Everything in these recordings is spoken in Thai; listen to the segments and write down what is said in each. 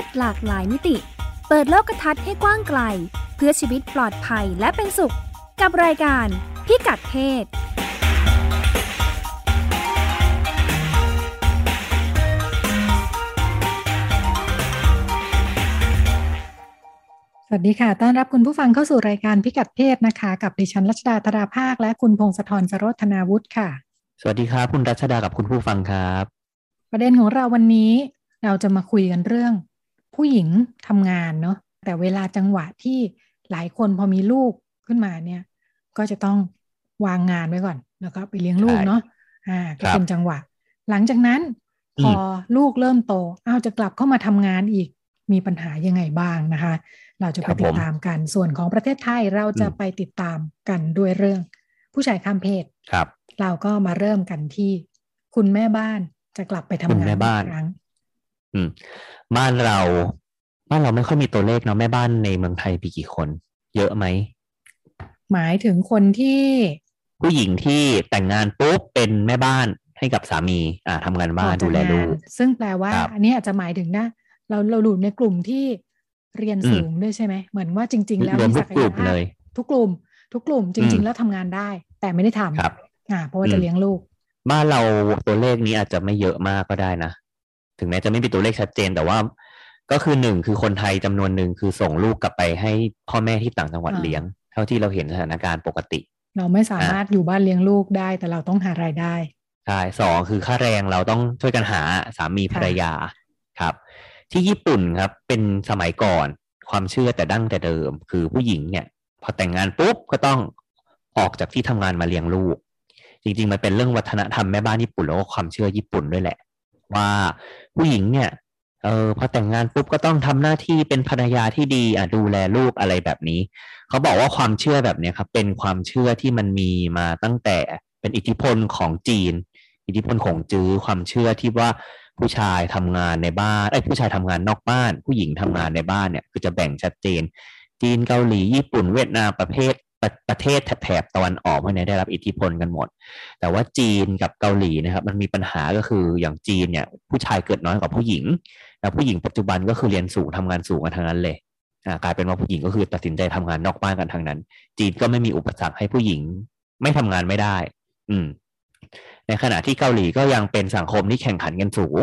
ศหลากหลายมิติ เปิดโลกทัศน์ให้กว้างไกล เพื่อชีวิตปลอดภัยและเป็นสุข กับรายการพิกัดเพศสวัสดีค่ะ ต้อนรับคุณผู้ฟังเข้าสู่รายการพิกัดเพศนะคะ กับดิฉันรัชดาธราภาค และคุณพงศธรสโรธนาวุฒิค่ะ สวัสดีครับ คุณรัชดากับคุณผู้ฟังครับ ประเด็นของเราวันนี้เราจะมาคุยกันเรื่อง ผู้หญิงทำงานเนาะแต่เวลาจังหวะที่หลายคนพอมีลูกขึ้นมาเนี่ย ก็จะต้องวางงานไว้ก่อนแล้วก็ไปเลี้ยงลูกเนาะอ่าก็เป็นจังหวะ หลังจากนั้นพอลูกเริ่มโตอ้าวจะกลับเข้ามาทำงานอีกมีปัญหายังไงบ้างนะคะ เราจะไปติดตามกันส่วนของประเทศไทยเราจะไปติดตามกันด้วยเรื่อง ผู้ชายข้ามเพศครับ เราก็มาเริ่มกันที่คุณแม่บ้านจะกลับไปทำงานอีกครั้งอืม บ้านเรา บ้านเราไม่ค่อยมีตัวเลขเนาะแม่บ้านในเมืองไทยมีกี่คน เยอะไหม หมายถึงคนที่ ผู้หญิงที่แต่งงานปุ๊บเป็นแม่บ้านให้กับสามี อ่าทำงานบ้านดูแลลูกซึ่งแปลว่าครับอันนี้อาจจะหมายถึงนะเราเราหลุดในกลุ่มที่เรียนสูงด้วยใช่ไหมเหมือนว่าจริง ๆ แล้วรวมมีทุศักกกยลุ่มภาพเลยทุกกลุ่ม ทุกกลุ่มจอืริงมๆแล้วทำงานได้ แต่ไม่ได้ทำครับอ่าเพราะว่าอืจะมเลี้ยงลูก บ้านเราตัวเลขนี้อาจจะไม่เยอะมากก็ได้นะ ถึงแม้จะไม่มีตัวเลขชัดเจนแต่ว่าก็คือหนึ่งคือคนไทยจำนวนหนึ่งคือส่งลูกกลับไปให้พ่อแม่ที่ต่างจังหวัดอ่าเลี้ยง เท่าที่เราเห็นสถานการณ์ปกติ เราไม่สามารถอยู่บ้านเลี้ยงลูกได้ แต่เราต้องหารายได้ใช่สองคือค่าแรงเราต้องช่วยกันหาสามีภรรยาครับ ที่ญี่ปุ่นครับเป็นสมัยก่อนความเชื่อแต่ดั้งแต่เดิม คือผู้หญิงเนี่ย พอแต่งงานปุ๊บก็ต้องออกจากที่ทำงานมาเลี้ยงลูก จริง ๆ มันเป็นเรื่องวัฒนธรรมแม่บ้านญี่ปุ่นแล้วก็ความเชื่อญี่ปุ่นด้วยแหละ ว่าผู้หญิงเนี่ยเออพอแต่งงานปุ๊บก็ต้องทำหน้าที่เป็นภรรยาที่ดีอะดูแลลูกอะไรแบบนี้ เขาบอกว่าความเชื่อแบบเนี้ยครับ เป็นความเชื่อที่มันมีมาตั้งแต่เป็นอิทธิพลของจีน อิทธิพลของจื้อความเชื่อที่ว่าผู้ชายทำงานในบ้านไอ้ผู้ชายทำงานนอกบ้าน ผู้หญิงทำงานในบ้านเนี่ยคือจะแบ่งชัดเจน จีนเกาหลีญี่ปุ่นเวียดนามประเภท ประประเทศแถบตะวันออกพวกเนี้ยได้รับอิทธิพลกันหมด แต่ว่าจีนกับเกาหลีนะครับ มันมีปัญหาก็คืออย่างจีนเนี่ย ผู้ชายเกิดน้อยกว่าผู้หญิง แล้วผู้หญิงปัจจุบันก็คือเรียนสูงทำงานสูงกันทั้งนั้นเลยอ่ากลายเป็นว่าผู้หญิงก็คือตัดสินใจทำงานนอกบ้านกันทั้งนั้น จีนก็ไม่มีอุปสรรคให้ผู้หญิงไม่ทำงานไม่ได้ อืม ในขณะที่เกาหลีก็ยังเป็นสังคมที่แข่งขันกันสูง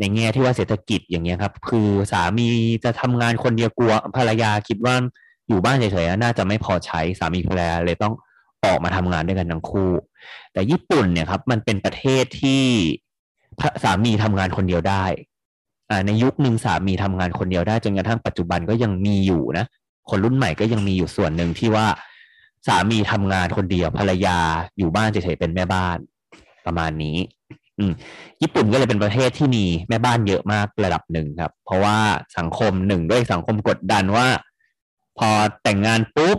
ในแง่ที่ว่าเศรษฐกิจอย่างเงี้ยครับ คือสามีจะทำงานคนเดียวกลัวภรรยาคิดว่า อยู่บ้านเฉยๆน่าจะไม่พอใช้สามีภรรยาเลยต้องออกมาทำงานด้วยกันทั้งคู่ แต่ญี่ปุ่นเนี่ยครับ มันเป็นประเทศที่สามีทำงานคนเดียวได้ อ่าในยุคหนึ่งสามีทำงานคนเดียวได้จนกระทั่งปัจจุบันก็ยังมีอยู่นะคนรุ่นใหม่ก็ยังมีอยู่ส่วนหนึ่งที่ว่าสามีทำงานคนเดียวภรรยาอยู่บ้านเฉยๆเป็นแม่บ้านประมาณนี้ อืม ญี่ปุ่นก็เลยเป็นประเทศที่มีแม่บ้านเยอะมากระดับหนึ่งครับ เพราะว่าสังคมหนึ่งด้วยสังคมกดดันว่า พอแต่งงานปุ๊บ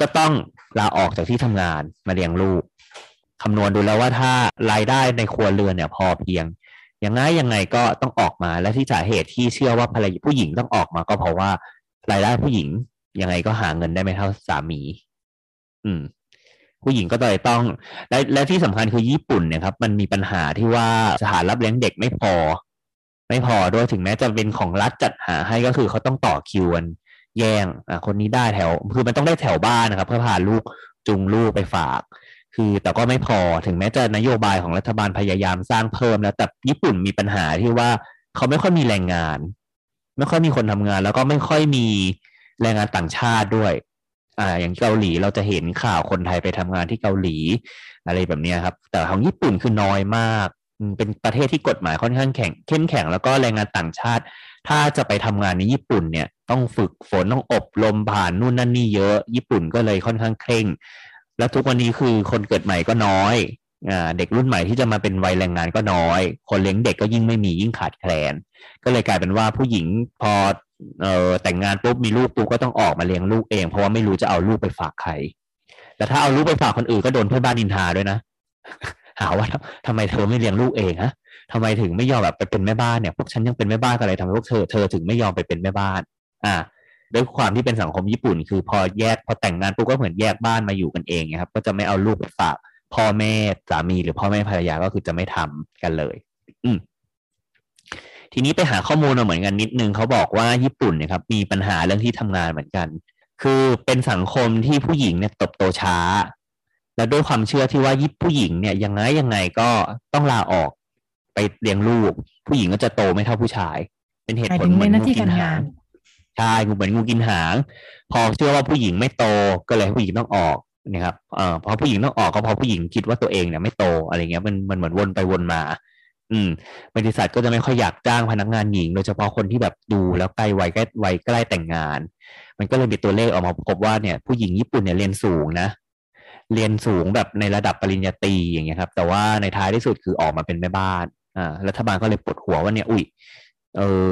ก็ต้องลาออกจากที่ทำงานมาเลี้ยงลูกคำนวณดูแล้วว่าถ้ารายได้ในครัวเรือนเนี่ยพอเพียงยังไงยังไงก็ต้องออกมาและที่สาเหตุที่เชื่อว่าภรรยาผู้หญิงต้องออกมาก็เพราะว่ารายได้ผู้หญิงยังไงก็หาเงินได้ไม่เท่าสามี อืม ผู้หญิงก็เลยต้องและและที่สำคัญคือญี่ปุ่นเนี่ยครับ มันมีปัญหาที่ว่าสถานรับเลี้ยงเด็กไม่พอ ไม่พอด้วยถึงแม้จะเป็นของรัฐจัดหาให้ก็คือเขาต้องต่อคิวกัน แย่งอะคนนี้ได้แถว คือมันต้องได้แถวบ้านนะครับ เพื่อพาลูกจูงลูกไปฝาก คือแต่ก็ไม่พอถึงแม้จะนโยบายของรัฐบาลพยายามสร้างเพิ่มแล้วแต่ญี่ปุ่นมีปัญหาที่ว่าเขาไม่ค่อยมีแรงงาน ไม่ค่อยมีคนทำงาน แล้วก็ไม่ค่อยมีแรงงานต่างชาติด้วย อ่า อย่างเกาหลีเราจะเห็นข่าวคนไทยไปทำงานที่เกาหลี อะไรแบบนี้ครับ แต่ของญี่ปุ่นคือน้อยมาก เป็นประเทศที่กฎหมายค่อนข้างแข็งเข้มแข็งแล้วก็แรงงานต่างชาติ ถ้าจะไปทำงานในญี่ปุ่นเนี่ยต้องฝึกฝนต้องอบรมผ่านนู่นนั่นนี่เยอะญี่ปุ่นก็เลยค่อนข้างเคร่ง แล้วทุกวันนี้คือคนเกิดใหม่ก็น้อยอเด็กรุ่นใหม่ที่จะมาเป็นวัยแรงงานก็น้อย คนเลี้ยงเด็กก็ยิ่งไม่มียิ่งขาดแคลน ก็เลยกลายเป็นว่าผู้หญิงพอเออแต่งงานปุ๊บมีลูกปุ๊บก็ต้องออกมาเลี้ยงลูกเอง เพราะว่าไม่รู้จะเอาลูกไปฝากใคร แต่ถ้าเอาลูกไปฝากคนอื่นก็โดนเพื่อนบ้านนินทาด้วยนะ หาว่าทำทำไมเธอไม่เลี้ยงลูกเองฮะ ทำไมถึงไม่ยอมแบบไปเป็นแม่บ้านเนี่ยพวกฉันยังเป็นแม่บ้านกันเลยทำไมพวกเธอเธอถึงไม่ยอมไปเป็นแม่บ้าน อ่าด้วยความที่เป็นสังคมญี่ปุ่น คือพอแยกพอแต่งงานปุ๊บก็เหมือนแยกบ้านมาอยู่กันเองนะครับ ก็จะไม่เอาลูกไปฝากพ่อแม่สามีหรือพ่อแม่ภรรยาก็คือจะไม่ทำกันเลย อืมทีนี้ไปหาข้อมูลมาเหมือนกันนิดนึงเขาบอกว่าญี่ปุ่นเนี่ยครับมีปัญหาเรื่องที่ทำงานเหมือนกัน คือเป็นสังคมที่ผู้หญิงเนี่ยตบโตช้า และด้วยความเชื่อที่ว่ายิปผู้หญิงเนี่ยยังไงยังไงก็ต้องลาออก ไปเลี้ยงลูก ผู้หญิงก็จะโตไม่เท่าผู้ชาย เป็นเหตุผลเหมือนงูกินหางใช่เหมือนงูกินหาง พอเชื่อว่าผู้หญิงไม่โตก็เลยผู้หญิงต้องออกนะครับเอ่อพอผู้หญิงต้องออกก็เพราะผู้หญิงคิดว่าตัวเองเนี่ยไม่โตอะไรเงี้ยมันมันเหมือนวนไปวนมา อืม บริษัทก็จะไม่ค่อยอยากจ้างพนักงานหญิง โดยเฉพาะคนที่แบบดูแล้วใกล้วัยใกล้วัยใกล้แต่งงาน มันก็เลยมีตัวเลขออกมาพบว่าเนี่ยผู้หญิงญี่ปุ่นเนี่ยเรียนสูงนะเรียนสูงแบบในระดับปริญญาตรีอย่างเงี้ยครับ แต่ว่าในท้ายที่สุดคือออกมาเป็นแม่บ้าน อ่ารัฐบาลก็เลยปวดหัวว่าเนี่ยอุ้ยเออ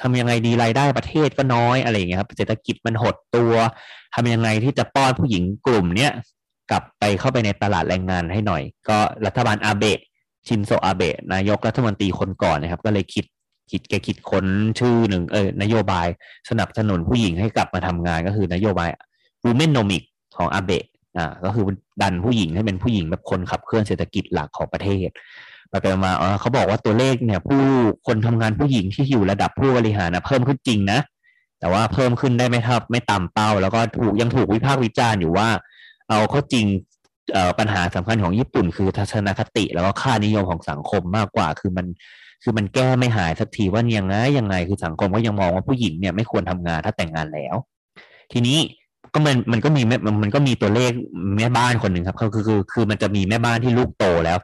ทำยังไงดีรายได้ประเทศก็น้อยอะไรอย่างเงี้ยครับเศรษฐกิจมันหดตัวทำยังไงที่จะป้อนผู้หญิงกลุ่มเนี้ยกลับไปเข้าไปในตลาดแรงงานให้หน่อย ก็รัฐบาลอาเบะชินโซอาเบะนายกรัฐมนตรีคนก่อนนะครับ ก็เลยคิดคิดแกคิดค้นชื่อหนึ่งเออนโยบายสนับสนุนผู้หญิงให้กลับมาทำงานก็คือนโยบาย Womenomic ของอาเบะอ่าก็คือดันผู้หญิงให้เป็นผู้หญิงแบบคนขับเคลื่อนเศรษฐกิจหลักของประเทศ ไปไปมาเขาบอกว่าตัวเลขเนี่ยผู้คนทำงานผู้หญิงที่อยู่ระดับผู้บริหารนะเพิ่มขึ้นจริงนะแต่ว่าเพิ่มขึ้นได้ไม่ทับไม่ต่ำเป้า แล้วก็ถูกยังถูกวิพากษ์วิจารณ์อยู่ว่า เอาเข้าจริงปัญหาสำคัญของญี่ปุ่นคือทัศนคติ แล้วก็ค่านิยมของสังคมมากกว่า คือมันคือมันแก้ไม่หายสักทีว่ายังไงยังไงคือสังคมก็ยังมองว่าผู้หญิงเนี่ยไม่ควรทำงานถ้าแต่งงานแล้ว ทีนี้ ก็มันมันก็มีมันก็มีตัวเลขแม่บ้านคนหนึ่งครับคือคือคือมันจะมีแม่บ้านที่ลูกโตแล้ว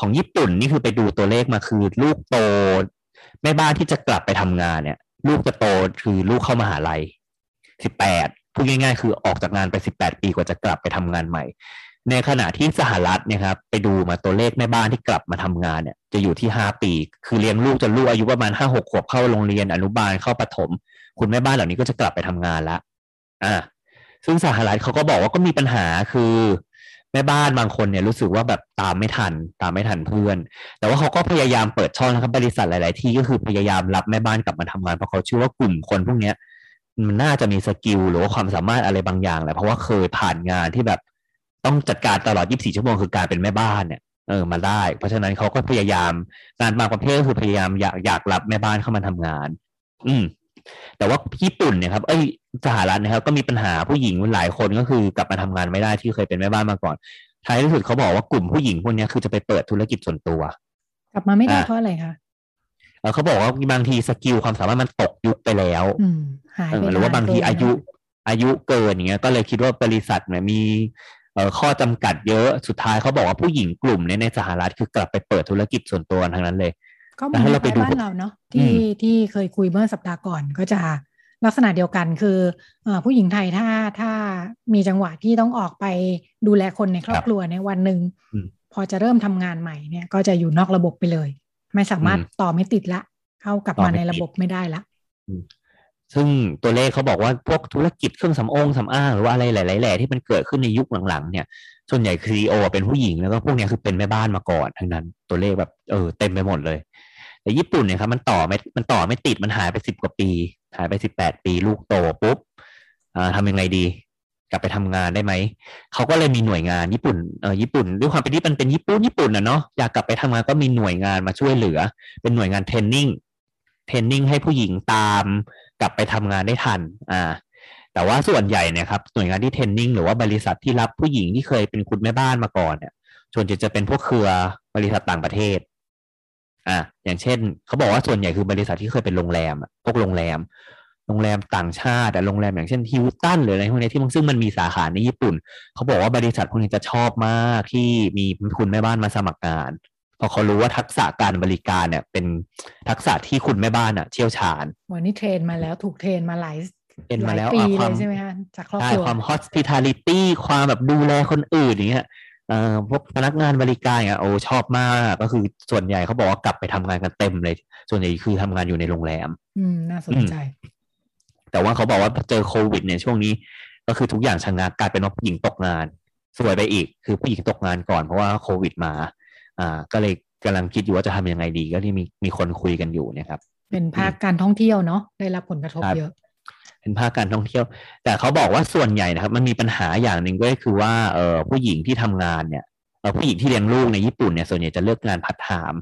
ของญี่ปุ่นนี่คือไปดูตัวเลขมาคือลูกโต แม่บ้านที่จะกลับไปทำงานเนี่ย ลูกจะโตคือลูกเข้ามหาลัยสิบแปดพูดง่ายๆ คือออกจากงานไปสิบแปดปีกว่าจะกลับไปทำงานใหม่ ในขณะที่สหรัฐเนี่ยครับไปดูมาตัวเลขแม่บ้านที่กลับมาทำงานเนี่ย จะอยู่ที่ห้าปี คือเลี้ยงลูกจนลูกอายุประมาณห้าหกขวบเข้าโรงเรียนอนุบาลเข้าประถม คุณแม่บ้านเหล่านี้ก็จะกลับไปทำงานละอ่า ซึ่งสหรัฐเขาก็บอกว่าก็มีปัญหาคือแม่บ้านบางคนเนี่ยรู้สึกว่าแบบตามไม่ทัน ตามไม่ทันเพื่อน แต่ว่าเขาก็พยายามเปิดช่องนะครับบริษัทหลาย ๆ ที่ก็คือพยายามรับแม่บ้านกลับมาทำงานเพราะเขาเชื่อว่ากลุ่มคนพวกเนี้ยมันน่าจะมีสกิลหรือว่าความสามารถอะไรบางอย่างแหละเพราะว่าเคยผ่านงานที่แบบต้องจัดการตลอด 24 ชั่วโมงคือการเป็นแม่บ้านเนี่ยเออมาได้ เพราะฉะนั้นเขาก็พยายามงานบางประเภทก็คือพยายามอยากอยากรับแม่บ้านเข้ามาทำงาน อืม แต่ว่าญี่ปุ่นเนี่ยครับ เอ้ยสหรัฐนะครับ ก็มีปัญหาผู้หญิงหลายคนก็คือกลับมาทำงานไม่ได้ที่เคยเป็นแม่บ้านมาก่อน ท้ายที่สุดเขาบอกว่ากลุ่มผู้หญิงพวกนี้คือจะไปเปิดธุรกิจส่วนตัว กลับมาไม่ได้เพราะอะไรคะเขาบอกว่าบางทีสกิลความสามารถมันตกยุคไปแล้วหรือว่าบางทีอายุอายุเกินอย่างเงี้ย ก็เลยคิดว่าบริษัทเนี่ยมีข้อจำกัดเยอะ สุดท้ายเขาบอกว่าผู้หญิงกลุ่มนี้ในสหรัฐคือกลับไปเปิดธุรกิจส่วนตัวทั้งนั้นเลย ก็มีในบ้านเราเนาะที่ที่เคยคุยเมื่อสัปดาห์ก่อนก็จะลักษณะเดียวกันคืออผู้หญิงไทยถ้าถ้ามีจังหวะที่ต้องออกไปดูแลคนในครอบครัวในวันหนึ่งพอจะเริ่มทำงานใหม่เนี่ย ก็จะอยู่นอกระบบไปเลย ไม่สามารถต่อไม่ติดละ เข้ากลับมาในระบบไม่ได้ละซึ่งตัวเลขเขาบอกว่าพวกธุรกิจเครื่องสำอางสำอางหรือว่าอะไรหลายๆแหล่ที่มันเกิดขึ้นในยุคหลังๆเนี่ย ส่วนใหญ่คือซีโอเป็นผู้หญิงแล้วก็พวกนี้คือเป็นแม่บ้านมาก่อนทั้งนั้น ตัวเลขแบบเออเต็มไปหมดเลย แต่ญี่ปุ่นเนี่ยครับมันต่อไม่มันต่อไม่ติดมันหายไปสิบกว่าปี หายไปสิบแปดปี ลูกโตปุ๊บอ่าทำยังไงดี กลับไปทำงานได้ไหมเขาก็เลยมีหน่วยงานญี่ปุ่นเออญี่ปุ่นด้วยความเป็นที่มันเป็นญี่ปุ่นญี่ปุ่นนะเนาะอยากกลับไปทำงานก็มีหน่วยงานมาช่วยเหลือ เป็นหน่วยงานเทรนนิ่งเทรนนิ่งให้ผู้หญิงตามกลับไปทำงานได้ทันอ่าแต่ว่าส่วนใหญ่เนี่ยครับหน่วยงานที่เทรนนิ่งหรือว่าบริษัทที่รับผู้หญิงที่เคยเป็นคุณแม่บ้านมาก่อนเนี่ยส่วนใหญ่จะเป็นพวกเครือบริษัทต่างประเทศ อะอย่างเช่นเขาบอกว่าส่วนใหญ่คือบริษัทที่เคยเป็นโรงแรมพวกโรงแรม โรงแรมต่างชาติแต่โรงแรมอย่างเช่นฮิวตันหรืออะไรพวกนี้ที่มันซึ่งมันมีสาขาในญี่ปุ่นเขาบอกว่าบริษัทพวกนี้จะชอบมากที่มีคุณแม่บ้านมาสมัครงานเพราะเขารู้ว่าทักษะการบริการเนี่ย เป็นทักษะที่คุณแม่บ้านอะเชี่ยวชาญวันนี้เทรนมาแล้วถูกเทรนมาหลายเทรนมาแล้วความใช่ไหมคะจากครอบครัวความ hospitality ความแบบดูแลคนอื่นอย่างเงี้ย เอ่อพวกพนักงานบริการอะโอ้ชอบมากก็คือส่วนใหญ่เขาบอกว่ากลับไปทำงานกันเต็มเลย ส่วนใหญ่คือทำงานอยู่ในโรงแรม อืมน่าสนใจ แต่ว่าเขาบอกว่าเจอโควิด เนี่ยช่วงนี้ ก็คือทุกอย่างชะงักกลายเป็นว่าผู้หญิงตกงานสวยไปอีก คือผู้หญิงตกงานก่อนเพราะว่าโควิดมา อ่า ก็เลยกำลังคิดอยู่ว่าจะทำยังไงดี ก็ที่มีมีคนคุยกันอยู่นะครับ เป็นภาคการท่องเที่ยวเนาะได้รับผลกระทบเยอะ เป็นภาคการท่องเที่ยว แต่เขาบอกว่าส่วนใหญ่นะครับ มันมีปัญหาอย่างหนึ่งก็คือว่าเออผู้หญิงที่ทำงานเนี่ยผู้หญิงที่เลี้ยงลูกในญี่ปุ่นเนี่ยส่วนใหญ่จะเลือกงานพาร์ทไทม์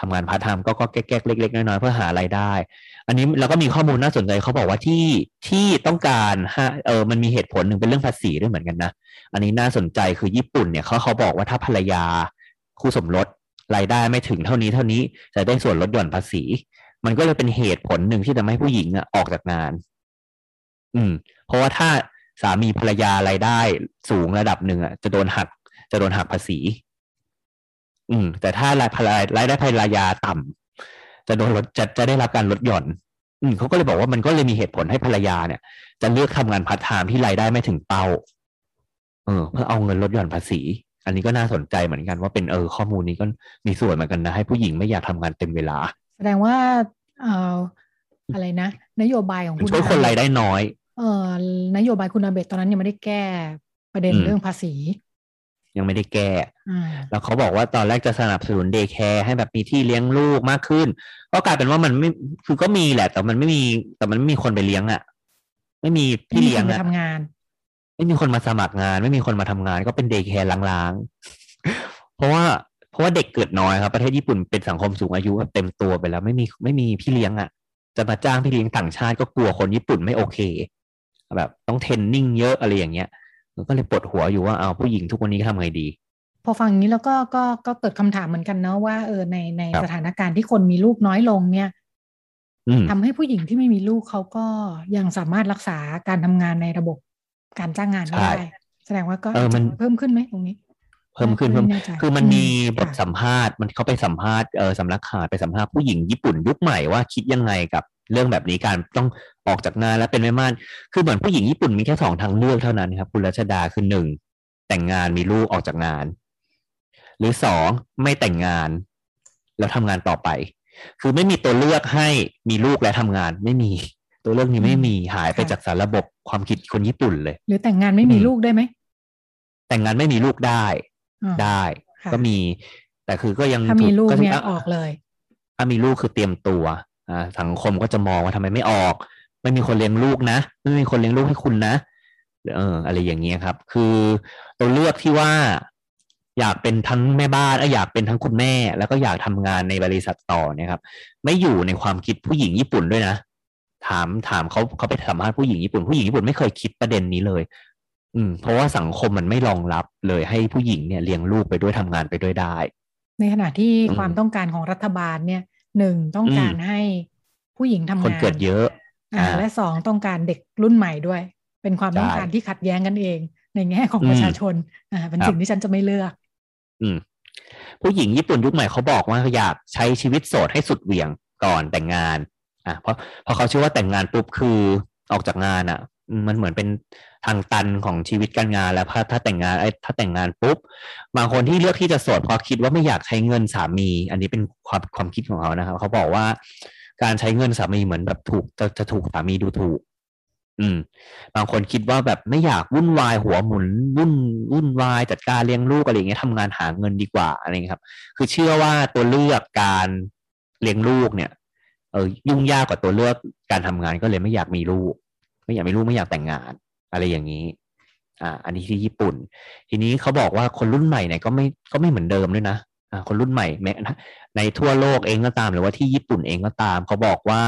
ทำงานพาร์ทไทม์ก็ก็แก๊กๆเล็กๆน้อยๆเพื่อหารายได้ อันนี้แล้วก็มีข้อมูลน่าสนใจเขาบอกว่าที่ที่ต้องการฮะเออมันมีเหตุผลหนึ่งเป็นเรื่องภาษีด้วยเหมือนกันนะ อันนี้น่าสนใจคือญี่ปุ่นเนี่ยเขาเขาบอกว่าถ้าภรรยาคู่สมรสรายได้ไม่ถึงเท่านี้เท่านี้จะได้ส่วนลดหย่อนภาษี มันก็เลยเป็นเหตุผลหนึ่งที่ทำให้ผู้หญิงอะออกจากงาน อืม เพราะว่าถ้าสามีภรรยารายได้สูงระดับหนึ่งอะจะโดนหัก จะโดนหักภาษี อืม แต่ถ้ารายภรรยรายได้ภรรยาต่ำจะโดนลดจะจะได้รับการลดหย่อน อืมเขาก็เลยบอกว่ามันก็เลยมีเหตุผลให้ภรรยาเนี่ย จะเลือกทำงานพาร์ทไทม์ที่รายได้ไม่ถึงเป้า เออ เพื่อเอาเงินลดหย่อนภาษี อันนี้ก็น่าสนใจเหมือนกันว่าเป็นเออข้อมูลนี้ก็มีส่วนเหมือนกันนะ ให้ผู้หญิงไม่อยากทำงานเต็มเวลา แสดงว่าเอ่ออะไรนะ นโยบายของคุณช่วยคนรายได้น้อย เอ่อนโยบายคุณอาเบะตอนนั้นยังไม่ได้แก้ประเด็นอืมเรื่องภาษี ยังไม่ได้แก้อ่าแล้วเขาบอกว่าตอนแรกจะสนับสนุน day care ให้แบบมีที่เลี้ยงลูกมากขึ้น ก็กลายเป็นว่ามันไม่คือก็มีแหละ แต่มันไม่มีแต่มันไม่มีคนไปเลี้ยงอะ่ะ ไม่มีไม่พี่เลี้ยงนไปทำงาน ไม่มีคนมาสมัครงาน ไม่มีคนมาทำงาน ก็เป็น day care ร้างๆ เพราะว่าเพราะว่าเด็กเกิดน้อยครับ ประเทศญี่ปุ่นเป็นสังคมสูงอายุแบบเต็มตัวไปแล้ว ไม่มีไม่มีพี่เลี้ยงอะ่ะ จะมาจ้างพี่เลี้ยงต่างชาติก็กลัวคนญี่ปุ่นไม่โอเค แบบต้อง training เยอะอะไรอย่างเงี้ยมันก็เลยปวดหัวอยู่ว่าเอาผู้หญิงทุกวันนี้ทำไงดี พอฟังอย่างนี้แล้วก็ก็ก็เกิดคำถามเหมือนกันเนาะว่าเออในในครับสถานการณ์ที่คนมีลูกน้อยลงเนี่ยอืมทำให้ผู้หญิงที่ไม่มีลูกเขาก็ยังสามารถรักษาการทำงานในระบบการจ้างงานไม่ใช่ได้ แสดงว่าก็เออมันเพิ่มขึ้นไหมตรงนี้ เพิ่มขึ้นไม่เพิ่มแน่ใจคือมันมีอืมบทค่ะสัมภาษณ์ มันเขาไปสัมภาษณ์เออสำนักข่าวไปสัมภาษณ์ผู้หญิงญี่ปุ่นยุคใหม่ว่าคิดยังไงกับเรื่องแบบนี้การต้อง ออกจากงานแล้วเป็นแม่ม่าน คือเหมือนผู้หญิงญี่ปุ่นมีแค่สองทางเลือกเท่านั้นครับ คุณรัชดาคือหนึ่งแต่งงานมีลูกออกจากงาน หรือสองไม่แต่งงาน แล้วทำงานต่อไป คือไม่มีตัวเลือกให้มีลูกและทำงานไม่มี ตัวเลือกนี้ไม่มีหายไปค่ะจากสารระบบความคิดคนญี่ปุ่นเลย หรือแต่งงานไม่มีอืมลูกได้ไหมแต่งงานไม่มีลูกได้อ๋อได้ค่ะก็มี แต่คือก็ยังถ้ามีลูกก็เนี่ยะออกเลย ถ้ามีลูกคือเตรียมตัวอ่าสังคมก็จะมองว่าทำไมไม่ออก ไม่มีคนเลี้ยงลูกนะ ไม่มีคนเลี้ยงลูกให้คุณนะเอออะไรอย่างเงี้ยครับ คือตัวเลือกที่ว่าอยากเป็นทั้งแม่บ้านเอ้ยอยากเป็นทั้งคุณแม่ แล้วก็อยากทำงานในบริษัทต่อเนี่ยครับ ไม่อยู่ในความคิดผู้หญิงญี่ปุ่นด้วยนะ ถามถามเขาเขาไปสัมภาษณ์ผู้หญิงญี่ปุ่นผู้หญิงญี่ปุ่นไม่เคยคิดประเด็นนี้เลย อืม เพราะว่าสังคมมันไม่รองรับเลยให้ผู้หญิงเนี่ยเลี้ยงลูกไปด้วยทำงานไปด้วยได้ ในขณะที่อืมความต้องการของรัฐบาลเนี่ยหนึ่งต้องการอืมให้ผู้หญิงทำงานคนเกิดเยอะ อ่าอ่าและสองต้องการเด็กรุ่นใหม่ด้วย เป็นความต้องใช่การที่ขัดแย้งกันเอง ในแง่ของอืมประชาชนอ่าเป็นครับสิ่งที่ฉันจะไม่เลือก อืมผู้หญิงญี่ปุ่นยุคใหม่เขาบอกว่าอยากใช้ชีวิตโสดให้สุดเหวี่ยงก่อนแต่งงานอะเพราะเพราะเขาเชื่อว่าแต่งงานปุ๊บคือออกจากงานอะอืมมันเหมือนเป็นทางตันของชีวิตการงานแล้วถ้าถ้าแต่งงานไอ้ถ้าแต่งงานปุ๊บบางคนที่เลือกที่จะโสดเพราะคิดว่าไม่อยากใช้เงินสามี อันนี้เป็นความความคิดของเขานะครับเขาบอกว่า การใช้เงินสามีเหมือนแบบถูกจะจะถูกสามีดูถูก อืม บางคนคิดว่าแบบไม่อยากวุ่นวายหัวหมุนวุ่นวุ่นวายจัดการเลี้ยงลูกอะไรอย่างเงี้ยทำงานหาเงินดีกว่าอะไรเงี้ยครับ คือเชื่อว่าตัวเลือกการเลี้ยงลูกเนี่ยเออยุ่งยากกว่าตัวเลือกการทำงานก็เลยไม่อยากมีลูก ไม่อยากมีลูกไม่อยากแต่งงาน อะไรอย่างนี้ อ่า อันนี้ที่ญี่ปุ่น ทีนี้เขาบอกว่าคนรุ่นใหม่เนี่ยก็ไม่ก็ไม่เหมือนเดิมด้วยนะ คนรุ่นใหม่แม้ในทั่วโลกเองก็ตาม หรือว่าที่ญี่ปุ่นเองก็ตาม เขาบอกว่า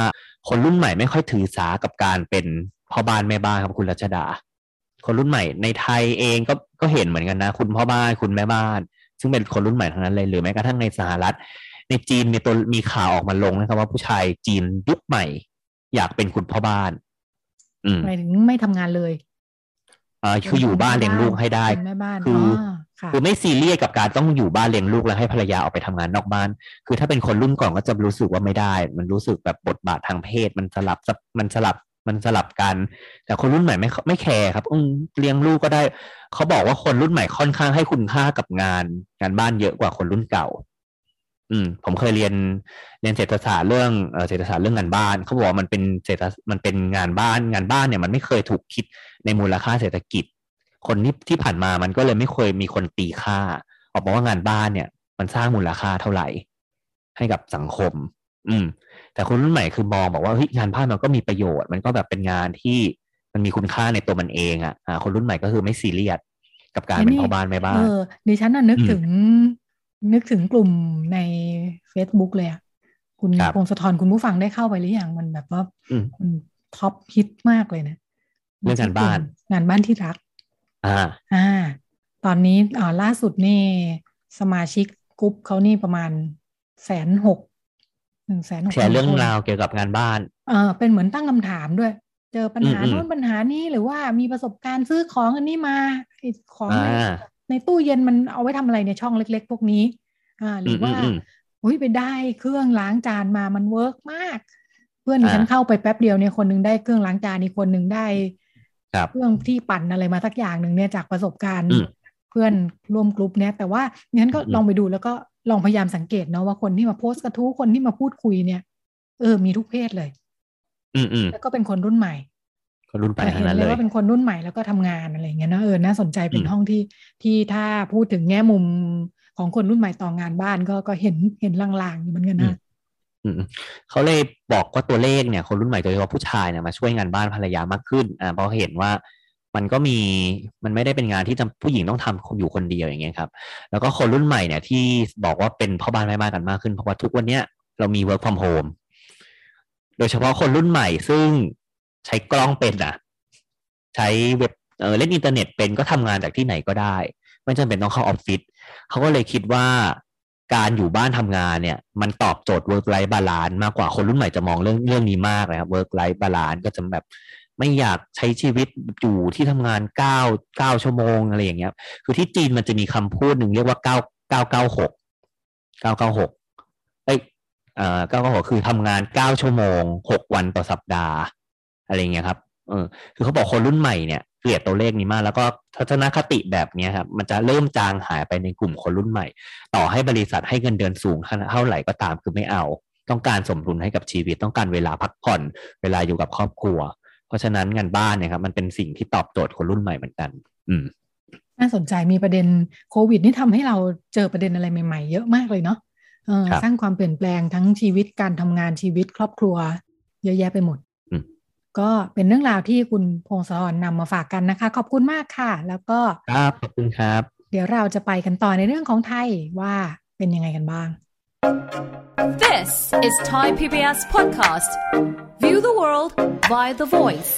คนรุ่นใหม่ไม่ค่อยถือสากับการเป็นพ่อบ้านแม่บ้านครับคุณรัชดา คนรุ่นใหม่ในไทยเองก็ก็เห็นเหมือนกันนะ คุณพ่อบ้านคุณแม่บ้าน ซึ่งเป็นคนรุ่นใหม่ทั้งนั้นเลยหรือแม้กระทั่งในสหรัฐ ในจีนมีตัวมีข่าวออกมาลงนะครับว่าผู้ชายจีนยุคใหม่ อยากเป็นคุณพ่อบ้าน อืมหมายถึงไม่ทำงานเลย คืออยู่บ้านเลี้ยงลูกให้ได้เป็นแม่บ้านคืออค่ะคือไม่ซีเรียสกับการต้องอยู่บ้านเลี้ยงลูกแล้วให้ภรรยาออกไปทำงานนอกบ้าน คือถ้าเป็นคนรุ่นก่อนก็จะรู้สึกว่าไม่ได้ มันรู้สึกแบบบทบาททางเพศ มันสลับมันสลับมันสลับกัน แต่คนรุ่นใหม่ไม่ไม่แคร์ครับอืมเลี้ยงลูกก็ได้ เขาบอกว่าคนรุ่นใหม่ค่อนข้างให้คุณค่ากับงานงานบ้านเยอะกว่าคนรุ่นเก่า อืมผมเคยเรียนเรียนเศรษฐศาสตร์เรื่องเอ่อเศรษฐศาสตร์เรื่องงานบ้านเขาบอกว่ามันเป็นเศรษฐมันเป็นงานบ้านงานบ้านเนี่ยมันไม่เคยถูกคิดในมูลค่าเศรษฐกิจ คนที่ที่ผ่านมามันก็เลยไม่เคยมีคนตีค่า ออกมาว่างานบ้านเนี่ย มันสร้างมูลค่าเท่าไหร่ ให้กับสังคม อืม แต่คนรุ่นใหม่คือมองบอกว่าเฮ้ยงานบ้านมันก็มีประโยชน์ มันก็แบบเป็นงานที่มันมีคุณค่าในตัวมันเองอะอ่าคนรุ่นใหม่ก็คือไม่ซีเรียสกับการเป็นพ่อบ้านแม่บ้าเอนอดิฉันน่ะนึกอืมถึง นึกถึงกลุ่มใน Facebook เลยอะคุณครับพงศธรคุณผู้ฟังได้เข้าไปหรือยังมันแบบว่าอืมมันท็อปฮิตมากเลยนะเรื่องงานบ้าน งานบ้านที่รัก อ่า อ่า ตอนนี้อ่าล่าสุดนี่สมาชิกกรุ๊ปเขานี่ประมาณแสนหกหนึ่งแสนหกแชร์เรื่องราวเกี่ยวกับงานบ้านเออเป็นเหมือนตั้งคำถามด้วย เจอปัญหาอืมอืมโน้นปัญหานี้หรือว่ามีประสบการณ์ซื้อของอันนี้มาไอ้ของ ในอ่าในตู้เย็นมันเอาไว้ทำอะไรในช่องเล็ก ๆ พวกนี้ อ่า หรืออมว่าอืมอุ้ยไปได้เครื่องล้างจานมามัน work มาก เพื่อนดิฉันอ่าเข้าไปแป๊บเดียวเนี่ยคนหนึ่งได้เครื่องล้างจานอีกคนหนึ่งได้ครับเครื่องที่ปั่นอะไรมาสักอย่างหนึ่งเนี่ยจากประสบการณ์อืมเพื่อนร่วมกลุ่มเนี่ยแต่ว่างั้นก็อืมลองไปดูแล้วก็ลองพยายามสังเกตเนาะว่าคนที่มาโพสต์กระทู้คนที่มาพูดคุยเนี่ย เออมีทุกเพศเลย อืมอืมแล้วก็เป็นคนรุ่นใหม่ คนรุ่นใหม่ทั้งนั้นเลเลยยว่าเป็นคนรุ่นใหม่แล้วก็ทำงานอะไรอย่างเงี้ยนะเออน่าสนใจเป็นอืมห้องที่ที่ถ้าพูดถึงแง่มุมของคนรุ่นใหม่ต่องานบ้านก็ก็เห็นเห็นลางๆอยู่เหมือนกันนะอืมเขาเลยบอกว่าตัวเลขเนี่ย คนรุ่นใหม่โดยเฉพาะผู้ชายเนี่ยมาช่วยงานบ้านภรรยามากขึ้นอ่าเพราะเห็นว่ามันก็มีมันไม่ได้เป็นงานที่จำผู้หญิงต้องทำอยู่คนเดียวอย่างเงี้ยครับ แล้วก็คนรุ่นใหม่เนี่ยที่บอกว่าเป็นพ่อบ้านแม่บ้านกันมากขึ้นเพราะว่าทุกวันเนี้ยเรามี work from home โดยเฉพาะคนรุ่นใหม่ซึ่ง ใช้กล้องเป็นอะ ใช้เว็บเออเล่นอินเทอร์เน็ตเป็นก็ทำงานจากที่ไหนก็ได้ ไม่จำเป็นต้องเข้าออฟฟิศเขาก็เลยคิดว่าการอยู่บ้านทำงานเนี่ย มันตอบโจทย์ work life balance มากกว่าคนรุ่นใหม่จะมองเรื่องเรื่องนี้มากเลยครับ work life balance ก็จะแบบไม่อยากใช้ชีวิตอยู่ที่ทำงานเก้าเก้าชั่วโมงอะไรอย่างเงี้ย คือที่จีนมันจะมีคำพูดหนึ่งเรียกว่าเก้าเก้าเก้าหกเก้าเก้าหกเอ้ยเอ่อเก้าเก้าหกคือทำงานเก้าชั่วโมงหกวันต่อสัปดาห์ อะไรอย่างเงี้ยครับเออคือเขาบอกคนรุ่นใหม่เนี่ยเกลียดตัวเลขนี้มาก แล้วก็ทัศนคติแบบเนี้ยครับมันจะเริ่มจางหายไปในกลุ่มคนรุ่นใหม่ ต่อให้บริษัทให้เงินเดือนสูงเท่าไหร่ก็ตามคือไม่เอา ต้องการสมดุลให้กับชีวิตต้องการเวลาพักผ่อน เวลาอยู่กับครอบครัว เพราะฉะนั้นงานบ้านเนี่ยครับมันเป็นสิ่งที่ตอบโจทย์คนรุ่นใหม่เหมือนกัน อืมน่าสนใจมีประเด็นโควิดนี่ทำให้เราเจอประเด็นอะไรใหม่ ๆ เยอะมากเลยเนาะเออครับสร้างความเปลี่ยนแปลงทั้งชีวิตการทำงานชีวิตครอบครัว เยอะแยะไปหมดอืม ก็เป็นเรื่องราวที่คุณพงศธรนำมาฝากกันนะคะ ขอบคุณมากค่ะ แล้วก็ครับขอบคุณครับ เดี๋ยวเราจะไปกันต่อในเรื่องของไทยว่าเป็นยังไงกันบ้าง This is Thai PBS Podcast. View the world via the voice.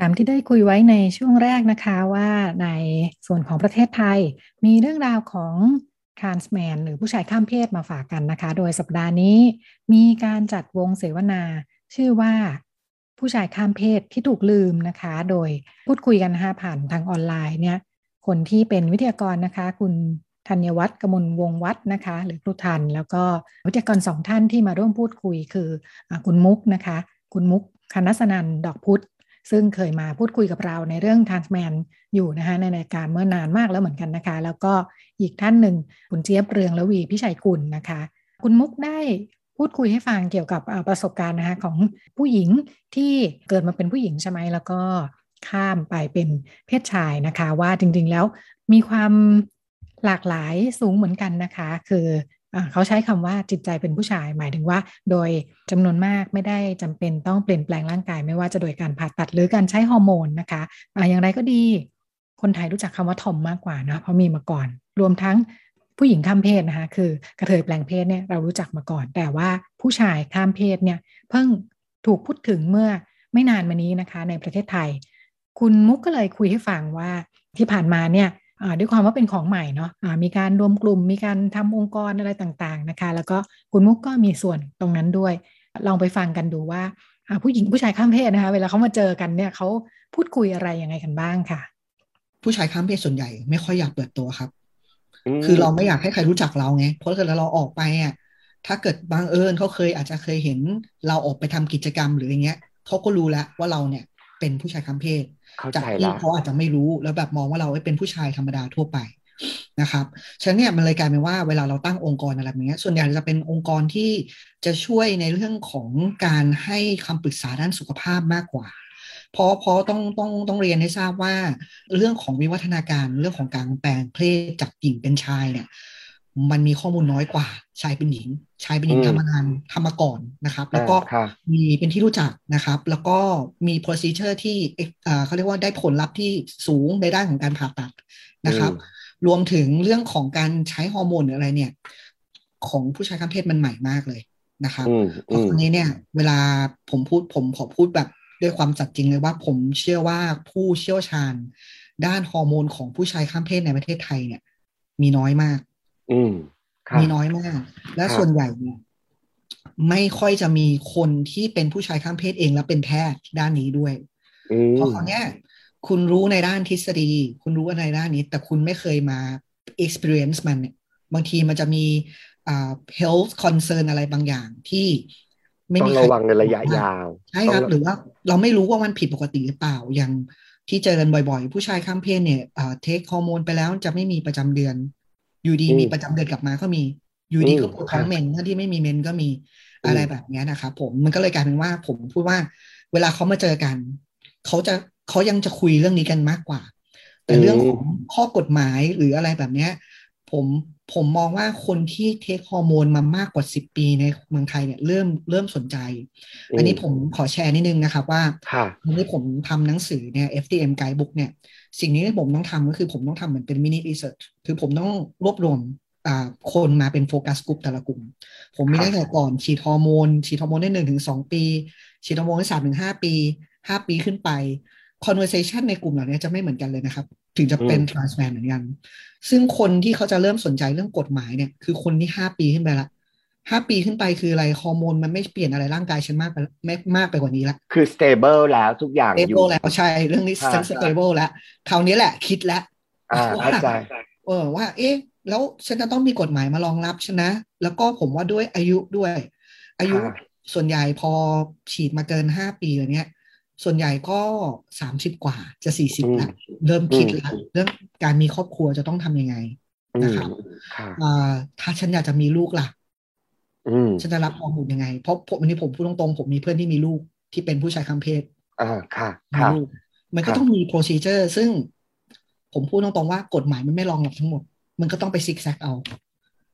ตามที่ได้คุยไว้ในช่วงแรกนะคะว่าในส่วนของประเทศไทย มีเรื่องราวของ transman หรือผู้ชายข้ามเพศมาฝากกันนะคะ โดยสัปดาห์นี้มีการจัดวงเสวนา ชื่อว่าผู้ชายข้ามเพศที่ถูกลืมนะคะ โดยพูดคุยกันนะคะผ่านทางออนไลน์เนี่ย คนที่เป็นวิทยากรนะคะ คุณธัญวัฒน์กมลวงวัฒน์นะคะ หรือครูทัน แล้วก็วิทยากรสองท่านที่มาร่วมพูดคุยคืออคุณมุกนะคะ คุณมุกคณสนันดอกพุธซึ่งเคยมาพูดคุยกับเราในเรื่อง Transman อยู่นะคะในรายการเมื่อนานมากแล้วเหมือนกันนะคะ แล้วก็อีกท่านหนึ่งคุณเจี๊ยบเรืองละวีพิชัยกุลนะคะ คุณมุกได้ พูดคุยให้ฟังเกี่ยวกับประสบการณ์นะคะของผู้หญิงที่เกิดมาเป็นผู้หญิงใช่ไหมแล้วก็ข้ามไปเป็นเพศชายนะคะ ว่าจริงๆแล้วมีความหลากหลายสูงเหมือนกันนะคะ คือเขาใช้คำว่าจิตใจเป็นผู้ชาย หมายถึงว่า โดยจำนวนมากไม่ได้จำเป็นต้องเปลี่ยนแปลงร่างกาย ไม่ว่าจะโดยการผ่าตัดหรือการใช้ฮอร์โมนนะคะอ่าอย่างไรก็ดี คนไทยรู้จักคำว่าทอมมากกว่านะเพราะมีมาก่อน รวมทั้ง ผู้หญิงข้ามเพศนะคะ คือกระเทยแปลงเพศเนี่ยเรารู้จักมาก่อน แต่ว่าผู้ชายข้ามเพศเนี่ยเพิ่งถูกพูดถึงเมื่อไม่นานมานี้นะคะ ในประเทศไทย คุณมุกก็เลยคุยให้ฟังว่าที่ผ่านมาเนี่ยด้วยความว่าเป็นของใหม่เนาะะมีการรวมกลุ่ม มีการทำองค์กรอะไรต่างๆนะคะ แล้วก็คุณมุกก็มีส่วนตรงนั้นด้วย ลองไปฟังกันดูว่าอ่าผู้หญิงผู้ชายข้ามเพศนะคะ เวลาเขามาเจอกันเนี่ยเขาพูดคุยอะไรยังไงกันบ้างค่ะ ผู้ชายข้ามเพศส่วนใหญ่ไม่ค่อยอยากเปิดตัวครับ คือเราไม่อยากให้ใครรู้จักเราไงเพราะถ้าเกิดเราออกไปอะถ้าเกิดบังเอิญเขาเคยอาจจะเคยเห็นเราออกไปทำกิจกรรมหรืออย่างเงี้ยเขาก็รู้แล้วว่าเราเนี่ยเป็นผู้ชายข้ามเพศเข้าจากใจที่ละเขาอาจจะไม่รู้แล้วแบบมองว่าเราเป็นผู้ชายธรรมดาทั่วไปนะครับฉะนั้นเนี่ยมันเลยกลายเป็นว่าเวลาเราตั้งองค์กรอะไรแบบเนี้ยส่วนใหญ่จะเป็นองค์กรที่จะช่วยในเรื่องของการให้คำปรึกษาด้านสุขภาพมากกว่า เพราะเพราะต้องต้องต้องเรียนให้ทราบว่า เรื่องของวิวัฒนาการเรื่องของการแปลงเพศจากหญิงเป็นชายเนี่ย มันมีข้อมูลน้อยกว่า ชายเป็นหญิง ชายเป็นหญิงอืมทำมานานทำมาก่อนนะครับ แล้วก็อ่าค่ะมีเป็นที่รู้จักนะครับ แล้วก็มี procedure ที่เอ่อเขาเรียกว่าได้ผลลัพธ์ที่สูงในด้านของการผ่าตัดนะครับอืมรวมถึงเรื่องของการใช้ฮอร์โมนหรืออะไรเนี่ย ของผู้ชายข้ามเพศมันใหม่มากเลยนะครับอืมเพราะครั้นี้เนี่ย เวลาผมพูดผมขอพูดแบบ ด้วยความสัตย์จริงเลยว่าผมเชื่อว่าผู้เชี่ยวชาญ ด้านฮอร์โมนของผู้ชายข้ามเพศในประเทศไทยเนี่ย มีน้อยมาก อืมค่ะมีน้อยมาก และครับส่วนใหญ่เนี่ยไม่ค่อยจะมีคนที่เป็นผู้ชายข้ามเพศเองแล้วเป็นแพทย์ด้านนี้ด้วยอืมเพราะคราวเนี้ยคุณรู้ในด้านทฤษฎี คุณรู้ในด้านนี้ แต่คุณไม่เคยมา experience มันเนี่ยบางทีมันจะมีอ่า health concern อะไรบางอย่างที่ ไม่ต้อมีงใครระวังในระยะยาวใช่ครับต้องหรือว่าเราไม่รู้ว่ามันผิดปกติหรือเปล่าอย่างที่เจอกันบ่อยๆ ผู้ชายข้ามเพศเนี่ยอ่าเทคฮอร์โมนไปแล้วจะไม่มีประจำเดือน อยู่ดีมีประจำเดือนกลับมาก็มี อยู่ดีก็ปวดท้องเมนส์ทั้งที่ไม่มีเมนส์ก็มีอะไรแบบเนี้ยนะครับผมมันก็เลยกลายเป็นว่าผมพูดว่า เวลาเขามาเจอกันเขาจะเขายังจะคุยเรื่องนี้กันมากกว่า แต่เรื่องของข้อกฎหมายหรืออะไรแบบเนี้ย ผมผมมองว่าคนที่ take ฮอร์โมนมามากกว่า10ปีในเมืองไทยเนี่ยเริ่มเริ่มสนใจ อันนี้ผมขอแชร์นิดนึงนะครับว่าค่ะวันนี้ผมทำหนังสือเนี่ย FTM Guidebook เนี่ย สิ่งนี้ที่ผมต้องทำก็คือผมต้องทำเหมือนเป็น mini researchคือผมต้องรวบรวมอ่าคนมาเป็นโฟกัสกลุ่มแต่ละกลุ่ม ผมมีครับตั้งแต่ก่อนฉีดฮอร์โมนฉีดฮอร์โมนได้หนึ่งถึงสองปี ฉีดฮอร์โมนได้สามถึงห้าปีห้าปีขึ้นไป conversation ในกลุ่มเหล่านี้จะไม่เหมือนกันเลยนะครับ ถึงจะเป็น transman เหมือนกัน ซึ่งคนที่เขาจะเริ่มสนใจเรื่องกฎหมายเนี่ย คือคนที่ห้าปีขึ้นไปละห้าปีขึ้นไปคืออะไรฮอร์โมนมันไม่เปลี่ยนอะไรร่างกายฉันมากไปไม่มากไปกว่านี้ละคือ stable แล้วทุกอย่างอยู่ stable แล้วใช่ เรื่องนี้ใช่ฉัน stable แล้วคราวนี้แหละคิดแล้วอ่าเข้าใจเออว่า เอ๊ะ แล้วฉันจะต้องมีกฎหมายมารองรับใช่ไหมแล้วก็ผมว่าด้วยอายุด้วย อายุค่ะส่วนใหญ่พอฉีดมาเกินห้าปีอย่างเนี้ย ส่วนใหญ่ก็สามสิบกว่าจะสี่สิบละเริ่มคิดละเรื่องการมีครอบครัวจะต้องทำยังไงอืมนะครับค่ะอ่าถ้าฉันอยากจะมีลูกล่ะอืมฉันจะรับฮอร์โมนยังไง เพราะผมวันนี้ผมพูดตรงๆผมมีเพื่อนที่มีลูกที่เป็นผู้ชายข้ามเพศอ่าค่ะมีค่ะลูกมันก็ครับต้องมี procedure ซึ่งผมพูดตรงๆว่ากฎหมายมันไม่รองรับทั้งหมด มันก็ต้องไปซิกแซกเอา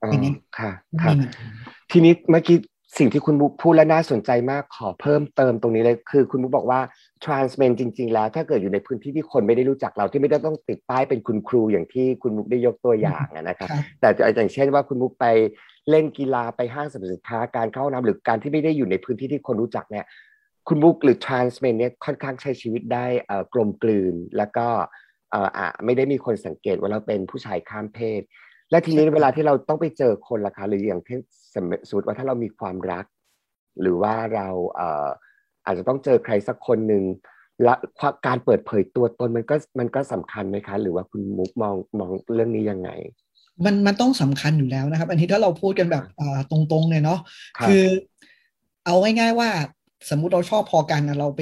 อ่าอย่างเงี้ยค่ะมันค่ะมีเหมือนกันทีนี้เมื่อกี้ สิ่งที่คุณบุ๊กพูดแล้วน่าสนใจมากขอเพิ่มเติมตรงนี้เลยคือคุณบุ๊กบอกว่า trans men จริง ๆ แล้ว ถ้าเกิดอยู่ในพื้นที่ที่คนไม่ได้รู้จักเราที่ไม่ได้ต้องติดป้ายเป็นคุณครูอย่างที่คุณบุ๊กได้ยกตัวอย่างอะนะครับครับแต่อย่างเช่นว่าคุณบุ๊กไปเล่นกีฬาไปห้างสรรพสินค้าการเข้าห้องน้ำหรือการที่ไม่ได้อยู่ในพื้นที่ที่คนรู้จักเนี่ยคุณบุ๊กหรือ trans men เนี่ยค่อนข้างใช้ชีวิตได้เอ่อกลมกลืน แล้วก็เอ่ออะไม่ได้มีคนสังเกตว่าเราเป็นผู้ชายข้ามเพศ และทีนี้เวลาที่เราต้องไปเจอคนล่ะคะหรืออย่างเช่นสมมติว่าถ้าเรามีความรัก หรือว่าเราเอ่ออาจจะต้องเจอใครสักคนหนึ่งและการเปิดเผยตัวตนมันก็มันก็สำคัญไหมคะ หรือว่าคุณมุกมองมองเรื่องนี้ยังไง มันมันต้องสำคัญอยู่แล้วนะครับ อันนี้ถ้าเราพูดกันแบบอ่าตรงๆเลยเนาะครับคือ เอาง่ายๆว่า สมมุติเราชอบพอกันอะเราไป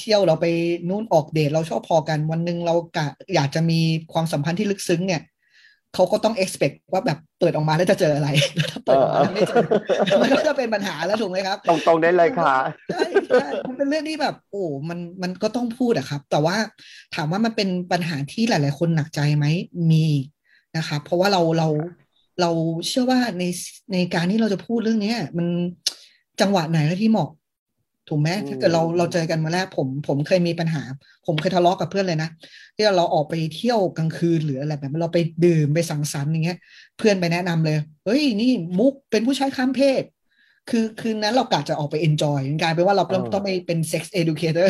เที่ยวเราไปนู่นออกเดทเราชอบพอกันวันหนึ่งเรากะอยากจะมีความสัมพันธ์ที่ลึกซึ้งเนี่ย เขาก็ต้อง expect ว่าแบบเปิดออกมาแล้วจะเจออะไรถ้าเปิดออกมาแล้วไม่เจอมันก็จะเป็นปัญหาแล้วถูกไหมครับ ตรงๆได้เลยค่ะใช่ใช่มันเป็นเรื่องที่แบบ โอ้มันมันก็ต้องพูดอะครับ แต่ว่าถามว่ามันเป็นปัญหาที่หลายๆ คนหนักใจไหมมีนะครับเพราะว่าเราเราเราเชื่อว่าในในการที่เราจะพูดเรื่องเนี้ย มันจังหวะไหนแล้วที่เหมาะ ถูกไหมอืมถ้าเกิดเราเราเจอกันมาแรกผมผมเคยมีปัญหา ผมเคยทะเลาะกับเพื่อนเลยนะที่เราออกไปเที่ยวกลางคืนหรืออะไรแบบนั้นเราไปดื่มไปสังสรรค์อย่างเงี้ย เพื่อนไปแนะนำเลย เฮ้ยนี่มุกเป็นผู้ชายข้ามเพศ คือคืนนั้นเรากะจะออกไป enjoy กลายเป็นว่าเราต้องอ๋อต้องไปเป็น sex educator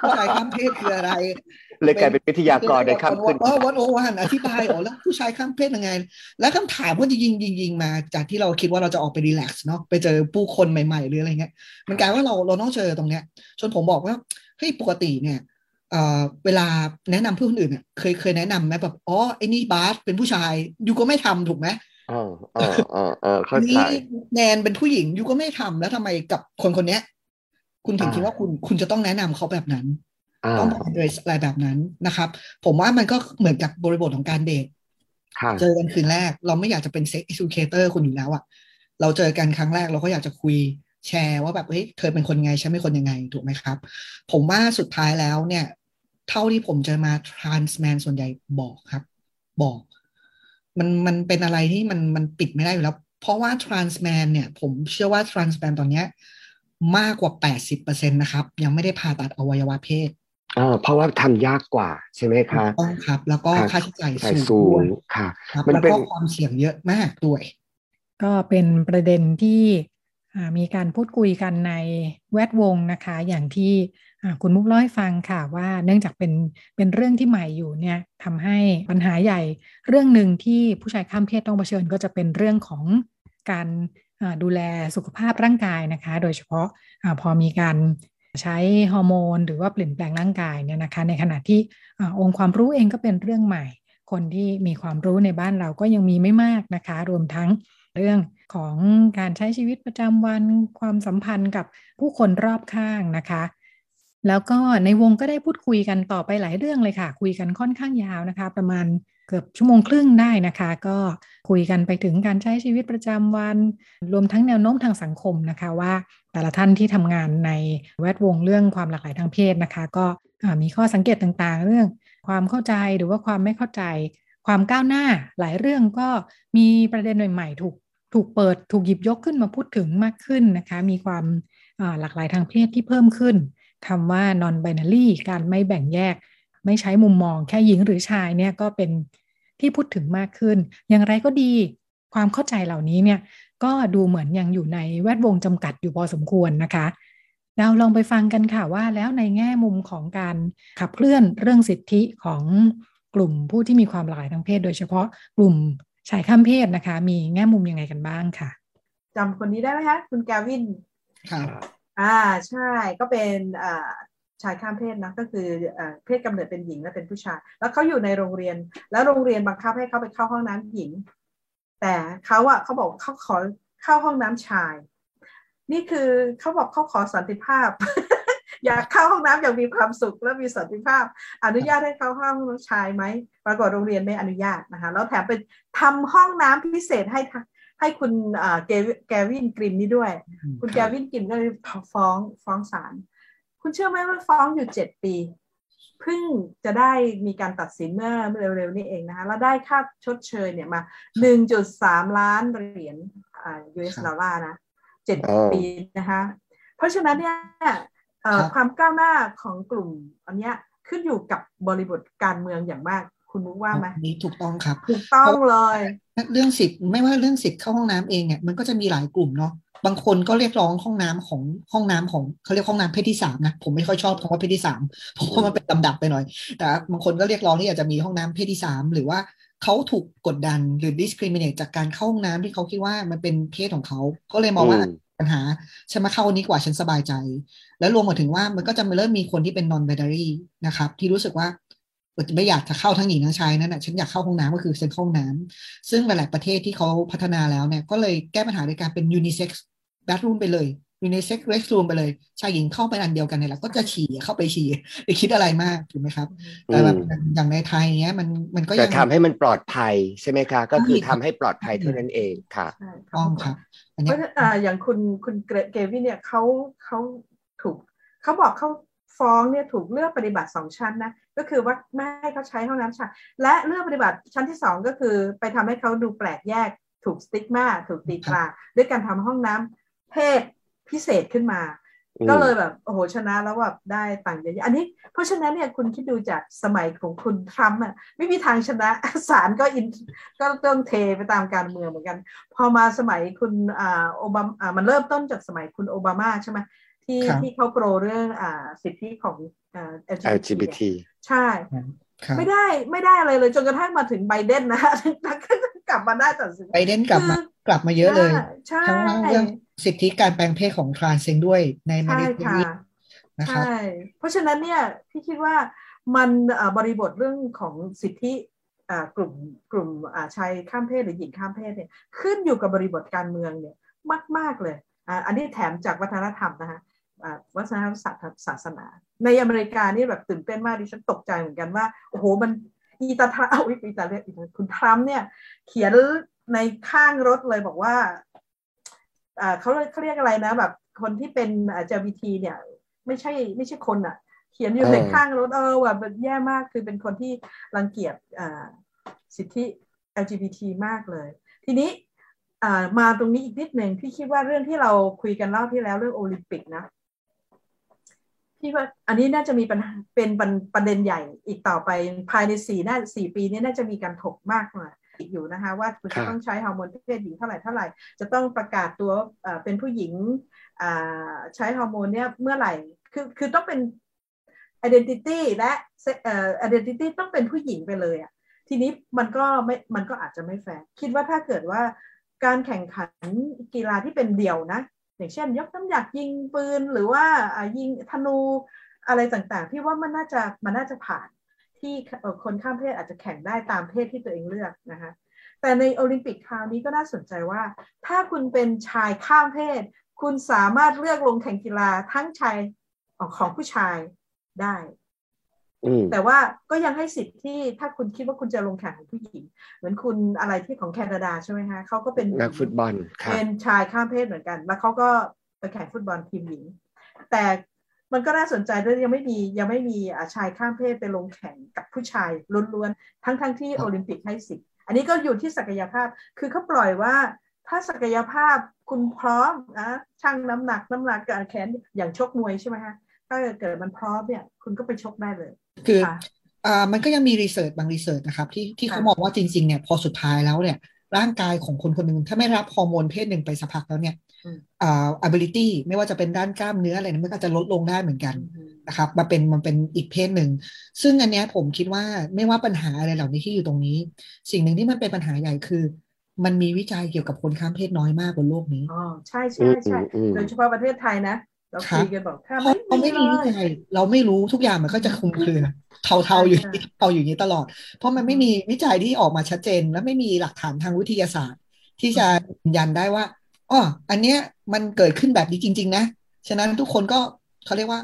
ผู้ชายข้ามเพศคืออะไร เลยกลายเป็นวิทยากรในค่ำคืนเออวันโอวันอธิบายอ๋อแล้วผู้ชายข้ามเพศยังไง แล้วคำถามก็จะยิงยิงยิงมา จากที่เราคิดว่าเราจะออกไปรีแลกซ์เนาะไปเจอผู้คนใหม่ๆหรืออะไรเงี้ย มันกลายว่าเราเราต้องเจอตรงเนี้ยจนผมบอกว่าเฮ้ยปกติเนี่ยเอ่อเวลาแนะนำเพื่อนคนอื่นเนี่ยเคยเคยแนะนำไหมแบบอ๋อไอ้นี่บาสเป็นผู้ชายยูก็ไม่ทำถูกไหม เออเออเออเออเข้าใจนี่แนนเป็นผู้หญิงยูก็ไม่ทำแล้วทำไมกับคนคนเนี้ย คุณถึงอ่าคิดว่าคุณคุณจะต้องแนะนำเขาแบบนั้นอ่าต้องบอกเลยอะไรแบบนั้นนะครับ ผมว่ามันก็เหมือนกับบริบทของการเดทค่ะเจอกันคืนแรก เราไม่อยากจะเป็นเซ็กซ์ e ูเคเตอร์คุณอยู่แล้วอะเราเจอกันครั้งแรกเราก็อยากจะคุยแชร์ว่าแบบเฮ้ยเธอเป็นคนยังไงฉันเป็นคนยังไงถูกไหมครับ ผมว่าสุดท้ายแล้วเนี่ย เท่าที่ผมเจอมา trans man ส่วนใหญ่บอกครับ บอก มันมันเป็นอะไรที่มันมันปิดไม่ได้อยู่แล้ว เพราะว่า trans man เนี่ย ผมเชื่อว่า trans man ตอนเนี้ยมากกว่า 80%นะครับ ยังไม่ได้ผ่าตัดอวัยวะเพศเออเพราะว่าทำยากกว่าใช่ไหมถูคะกต้องครับ แล้วก็ครับค่าใช้จ่ายใช่สูสูงด้วงยค่ะครับมันแล้วเป็นก็ความเสี่ยงเยอะมากด้วย ก็เป็นประเด็นที่อ่า มีการพูดคุยกันในแวดวงนะคะ อย่างที่คุณมุกเล่าให้ฟังค่ะว่าเนื่องจากเป็นเป็นเรื่องที่ใหม่อยู่เนี่ยทำให้ปัญหาใหญ่เรื่องหนึ่งที่ผู้ชายข้ามเพศต้องเผชิญก็จะเป็นเรื่องของการดูแลสุขภาพร่างกายนะคะ โดยเฉพาะอาพอมีการใช้ฮอร์โมน หรือว่าเปลี่ยนแปลงร่างกายเนี่ยนะคะ ในขณะที่อองค์ความรู้เองก็เป็นเรื่องใหม่ คนที่มีความรู้ในบ้านเราก็ยังมีไม่มากนะคะ รวมทั้ง เรื่องของการใช้ชีวิตประจำวันความสัมพันธ์กับผู้คนรอบข้างนะคะ แล้วก็ในวงก็ได้พูดคุยกันต่อไปหลายเรื่องเลยค่ะ คุยกันค่อนข้างยาวนะคะ ประมาณเกือบชั่วโมงครึ่งได้นะคะ ก็คุยกันไปถึงการใช้ชีวิตประจำวัน รวมทั้งแนวโน้มทางสังคมนะคะว่า แต่ละท่านที่ทำงานในแวดวงเรื่องความหลากหลายทางเพศนะคะ ก็มีข้อสังเกตต่างๆ เรื่องความเข้าใจหรือว่าความไม่เข้าใจ ความก้าวหน้า หลายเรื่องก็มีประเด็นใหม่ๆถูกถูกเปิดถูกหยิบยกขึ้นมาพูดถึงมากขึ้นนะคะ มีความาหลากหลายทางเพศที่เพิ่มขึ้นคำว่า non binary การไม่แบ่งแยก ไม่ใช้มุมมองแค่หญิงหรือชายเนี่ยก็เป็นที่พูดถึงมากขึ้น อย่างไรก็ดีความเข้าใจเหล่านี้เนี่ยก็ดูเหมือนยังอยู่ในแวดวงจำกัดอยู่พอสมควรนะคะ เราลองไปฟังกันค่ะว่าแล้วในแง่มุมของการขับเคลื่อนเรื่องสิทธิของ ลุ่มผู้ที่มีความหลากหลายทางเพศ โดยเฉพาะกลุ่มชายข้ามเพศนะคะ มีแง่มุมยังไงกันบ้างค่ะจำคนนี้ได้ไหมคะคุณแกวินครับอ่าใช่ก็เป็นอ่าชายข้ามเพศนะก็คืออ่าเพศกำเนิดเป็นหญิงและเป็นผู้ชาย แล้วเขาอยู่ในโรงเรียน แล้วโรงเรียนบังคับให้เขาไปเข้าห้องน้ำหญิง แต่เขาอะเขาบอกเขาขอเข้าห้องน้ำชาย นี่คือเขาบอกเขาขอสันติภาพ อยากเข้าห้องน้ำอย่างมีความสุขและมีสันติภาพ อนุญาตให้เข้าห้องน้ำชายไหมปรากฏโรงเรียนไม่อนุญาตนะคะแล้วแถมเป็นทำห้องน้ำพิเศษให้ทะให้คุณอ่าเกวแกวินกริมนี่ด้วย คุณแกวินกินก็เลยฟ้องฟ้องศาลคุณเชื่อไหมว่าฟ้องอยู่เจ็ดปีเพิ่งจะได้มีการตัดสินเมื่อเร็วๆนี้เองนะคะแล้วได้ค่าชดเชยเนี่ยมาหนึ่งจุดสามล้านเหรียญอ่า US ครับดอลลาร์นะเจ็ดอ๋อปีนะคะ เพราะฉะนั้นเนี่ยเอ่อ ครับความก้าวหน้าของกลุ่มอันเนี้ยขึ้นอยู่กับบริบทการเมืองอย่างมาก คุณมุกว่าไหมอันนี้ถูกต้องครับ ถูกต้องเลย เรื่องสิทธิ์ไม่ว่าเรื่องสิทธิ์เข้าห้องน้ำเองเนี่ยมันก็จะมีหลายกลุ่มเนาะบางคนก็เรียกร้องห้องน้ำของห้องน้ำของเขาเรียกห้องน้ำเพศที่สามนะผมไม่ค่อยชอบคำว่าเพศที่สามเพราะว่ามันเป็นลำดับไปหน่อย แต่บางคนก็เรียกร้องที่อยากจะมีห้องน้ำเพศที่สามหรือว่าเขาถูกกดดันหรือ discriminate จากการเข้าห้องน้ำที่เขาคิดว่ามันเป็นเพศของเขา ก็เลยมองว่าอืม ปัญหาฉันมาเข้าอันนี้กว่าฉันสบายใจ แล้วรวมมาถึงว่ามันก็จะมาเริ่มมีคนที่เป็น non binary นะครับ ที่รู้สึกว่าเออไม่อยากจะเข้าทั้งหญิงทั้งชายนั่นแหะฉันอยากเข้าห้องน้ำก็คือฉันเข้าห้องน้ำซึ่งหลาย ๆ ประเทศที่เขาพัฒนาแล้วเนี่ยก็เลยแก้ปัญหาโดยการเป็น unisex bathroom ไปเลย unisex restroom ไปเลย ชายหญิงเข้าไปอันเดียวกันเนี่ยแหละก็จะฉี่เข้าไปฉี่ไปคิดอะไรมากถูกไหมครับ แต่แบบอย่างในไทยเนี้ยมันมันก็จะยังทำให้มันปลอดภัยใช่ไหมคะ ก็คือใช่ครัทำบให้ปลอดภัยเท่านั้นเองค่ะใช่ต้องครับอัน เพเนี้ยราะฉะนั้นอ่าอย่างคุณคุณเกรเกวินเนี่ยเขาเขาถูกเขาบอกเขาฟ้องเนี่ยถูกเลือกปฏิบัติสองชั้นนะก็คือว่าไม่ให้เขาใช้ห้องน้ำชายและเลือกปฏิบัติชั้นที่สองก็คือ ไปทำให้เขาดูแปลกแยกถูกสติ๊กมาถูกตีตราด้วยการทำห้องน้ำเพศพิเศษขึ้นมาอืม ก็เลยแบบโอ้โหชนะแล้วแบบได้ต่างค์เยอะๆอันนี้ เพราะฉะนั้นเนี่ยคุณคิดดูจากสมัยของคุณทรัมป์อะไม่มีทางชนะศาลก็อินก็ต้องเทไปตามการเมืองเหมือนกัน พอมาสมัยคุณอ่าโอบามาอ่ามันเริ่มต้นจากสมัยคุณโอบามาใช่ไหมที่ครับที่เขาโปรเรื่องอ่าสิทธิของอ่า LGBT LGBT ใช่ครับไม่ได้ไม่ได้อะไรเลยจนกระทั่งมาถึงไบเดนนะแล้วก็กลับมาได้ตัดสินไบเดนกลับมาคือกลับมาเยอะเลยใช่ทั้งเรื่อง สิทธิการแปลงเพศของทรานเซงด้วยในมาใช่เลเซีค่ะยนะครับใช่เพราะฉะนั้นเนี่ยพี่คิดว่ามันเอ่อบริบทเรื่องของสิทธิอ่ากลุ่มกลุ่มอ่าชายข้ามเพศหรือหญิงข้ามเพศเนี่ยขึ้นอยู่กับบริบทการเมืองเนี่ยมาก ๆ เลยอ่าอันนี้แถมจากวัฒนธรรมนะคะอ่าวัฒนธรรมศาสตร์ศาสนา ในอเมริกานี่แบบตื่นเต้นมากดิฉันตกใจเหมือนกันว่า โอ้โห มันอีตาทรัมป์เอาอีตาเรียกอีตาคุณทรัมป์เนี่ยเขียนในข้างรถเลยบอกว่าอ่า เขาเขาเรียกอะไรนะ แบบ คนที่เป็น LGBT เนี่ย ไม่ใช่ไม่ใช่คนอะ เขียนอยู่เออในข้างรถเออแบบแย่มากคือเป็นคนที่รังเกียจอ่าสิทธิ LGBT มากเลย ทีนี้อ่ามาตรงนี้อีกนิดหนึ่งพี่คิดว่าเรื่องที่เราคุยกันรอบที่แล้วเรื่องโอลิมปิกนะพี่ว่าอันนี้น่าจะมีปัญหาเป็นประประเด็นใหญ่อีกต่อไปภายในสี่น่าสี่ปีนี้น่าจะมีการถกมากกว่า อยู่นะคะว่าคุณครัจะบต้องใช้ฮอร์โมนเพศหญิงเท่าไหร่เท่าไหร่ จะต้องประกาศตัวเอ่อเป็นผู้หญิงอ่าใช้ฮอร์โมนเนี่ยเมื่อไหร่คือคือต้องเป็น identity และเอ่อ identity ต้องเป็นผู้หญิงไปเลยอะทีนี้มันก็ไม่มันก็อาจจะไม่แฟร์คิดว่าถ้าเกิดว่าการแข่งขันกีฬาที่เป็นเดี่ยวนะ อย่างเช่น ยกน้ำหนักยิงปืนหรือว่าอ่ายิงธนูอะไรต่างๆ พี่ว่ามันน่าจะมันน่าจะผ่าน ที่เอ่อคนข้ามเพศอาจจะแข่งได้ตามเพศที่ตัวเองเลือกนะคะแต่ในโอลิมปิกคราวนี้ก็น่าสนใจว่า ถ้าคุณเป็นชายข้ามเพศ คุณสามารถเลือกลงแข่งกีฬาทั้งชายของผู้ชายได้อืมแต่ว่าก็ยังให้สิทธิ์ที่ถ้าคุณคิดว่าคุณจะลงแข่งของผู้หญิง เหมือนคุณอะไรที่ของแคนาดาใช่ไหมคะเขาก็เป็นนักฟุตบอลครับเป็นชายข้ามเพศเหมือนกัน แล้วเขาก็ไปแข่งฟุตบอลทีมหญิง แต่ มันก็น่าสนใจด้วยยังไม่มียังไม่มีอ่าชายข้ามเพศไปลงแข่งกับผู้ชายล้วนๆ ทั้งทั้งๆที่โอลิมปิกให้สิทธิ์อันนี้ก็อยู่ที่ศักยภาพคือเขาปล่อยว่าถ้าศักยภาพคุณพร้อมนะชั่งน้ำหนักน้ำหนักการแขนอย่างชกมวยใช่ไหมคะถ้าเกิดมันพร้อมเนี่ยคุณก็ไปชกได้เลย คือค่ะอ่ามันก็ยังมี research บาง research นะครับที่ที่เขาค่ะมองว่าจริงๆเนี่ยพอสุดท้ายแล้วเนี่ยร่างกายของคนคนหนึ่งถ้าไม่รับฮอร์โมนเพศหนึ่งไปสักพักแล้วเนี่ย อืมอ่า ability ไม่ว่าจะเป็นด้านกล้ามเนื้ออะไรเนี่ยมันก็จะลดลงได้เหมือนกันอืมนะครับมาเป็นมันเป็นอีกเพศหนึ่ง ซึ่งอันเนี้ยผมคิดว่าไม่ว่าปัญหาอะไรเหล่านี้ที่อยู่ตรงนี้ สิ่งหนึ่งที่มันเป็นปัญหาใหญ่คือ มันมีวิจัยเกี่ยวกับคนข้ามเพศน้อยมากบนโลกนี้อ๋อใช่อืใช่มใช่อืมโดยเฉพาะประเทศไทยนะเราครับคุยกันบอกถ้าเพราะเราไม่ไม่มีมีวิเลยจัยเราไม่รู้ทุกอย่างมันก็จะคลุมเครือเทาๆอยู่ใช่ที่เทาอยู่อย่างนี้ตลอด เพราะมันไม่มีวิจัยที่ออกมาชัดเจน และไม่มีหลักฐานทางวิทยาศาสตร์ ที่จะยืนยันได้ว่า อ๋ออันเนี้ยมันเกิดขึ้นแบบนี้จริง ๆ นะ ฉะนั้นทุกคนก็เขาเรียกว่า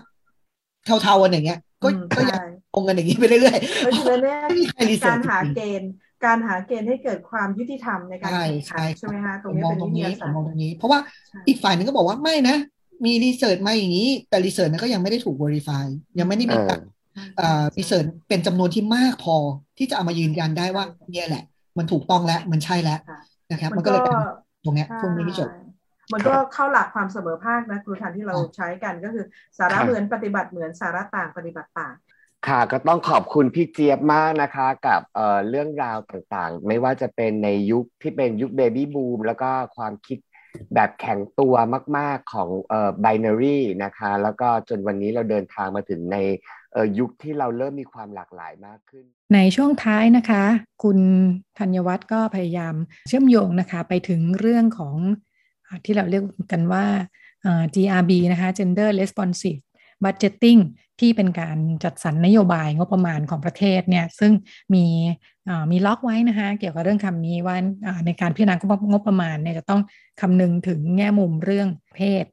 เทาๆกันอย่างเงี้ย ก็อืมก็ยังใช่คงกันอย่างนี้ไปเรื่อยเพราะฉะนั้นเนี่ยไม่มีใครรีเสิร์กาชรหาจริงๆเกณฑ์การหาเกณฑ์ให้เกิดความยุติธรรมในการใช่แข่งขันใช่ใช่ไหมคะตผรงมนี้มองเป็นตรวิงทนี้ยาผศามสตมองร์ตรงนี้ เพราะว่าใช่อีกฝ่ายหนึ่งก็บอกว่าไม่นะ มีรีเสิร์ชมาอย่างนี้ แต่รีเสิร์ชนั้นก็ยังไม่ได้ถูก verify ยังไม่ได้มีอ่าการเอ่อรีเสิร์ชเป็นจำนวนที่มากพอที่จะเอามายืนยันได้ว่าเนี่ยแหละ มันถูกต้องแล้วมันใช่แล้วค่ะนะครับ มัมันนก็ก็เลยเป็น ตรงเนี้ยใช่ช่วงนี้ไม่จบมันก็เข้าหลักความเสมอภาคนะครูทันที่เราใช้กันก็คือสาระครับเหมือนปฏิบัติเหมือนสาระต่างปฏิบัติต่างค่ะก็ต้องขอบคุณพี่เจี๊ยบมากนะคะ กับเอ่อเรื่องราวต่างๆ ไม่ว่าจะเป็นในยุคที่เป็นยุคเบบี้บูมแล้วก็ความคิด แบบแข็งตัวมาก ๆของเอ่อ binary นะคะ แล้วก็จนวันนี้เราเดินทางมาถึงในเอ่อยุคที่เราเริ่มมีความหลากหลายมากขึ้น ในช่วงท้ายนะคะ คุณธัญวัฒน์ก็พยายามเชื่อมโยงนะคะไปถึงเรื่องของที่เราเรียกกันว่าเอ่อ GRB นะคะ Gender Responsive Budgeting ที่เป็นการจัดสรรนโยบายงบประมาณของประเทศเนี่ยซึ่งมี มีล็อกไว้นะคะเกี่ยวกับเรื่องคำนี้ว่าในการพิจารณางบประมาณเนี่ยจะต้องคำนึงถึงแง่มุมเรื่องเพศ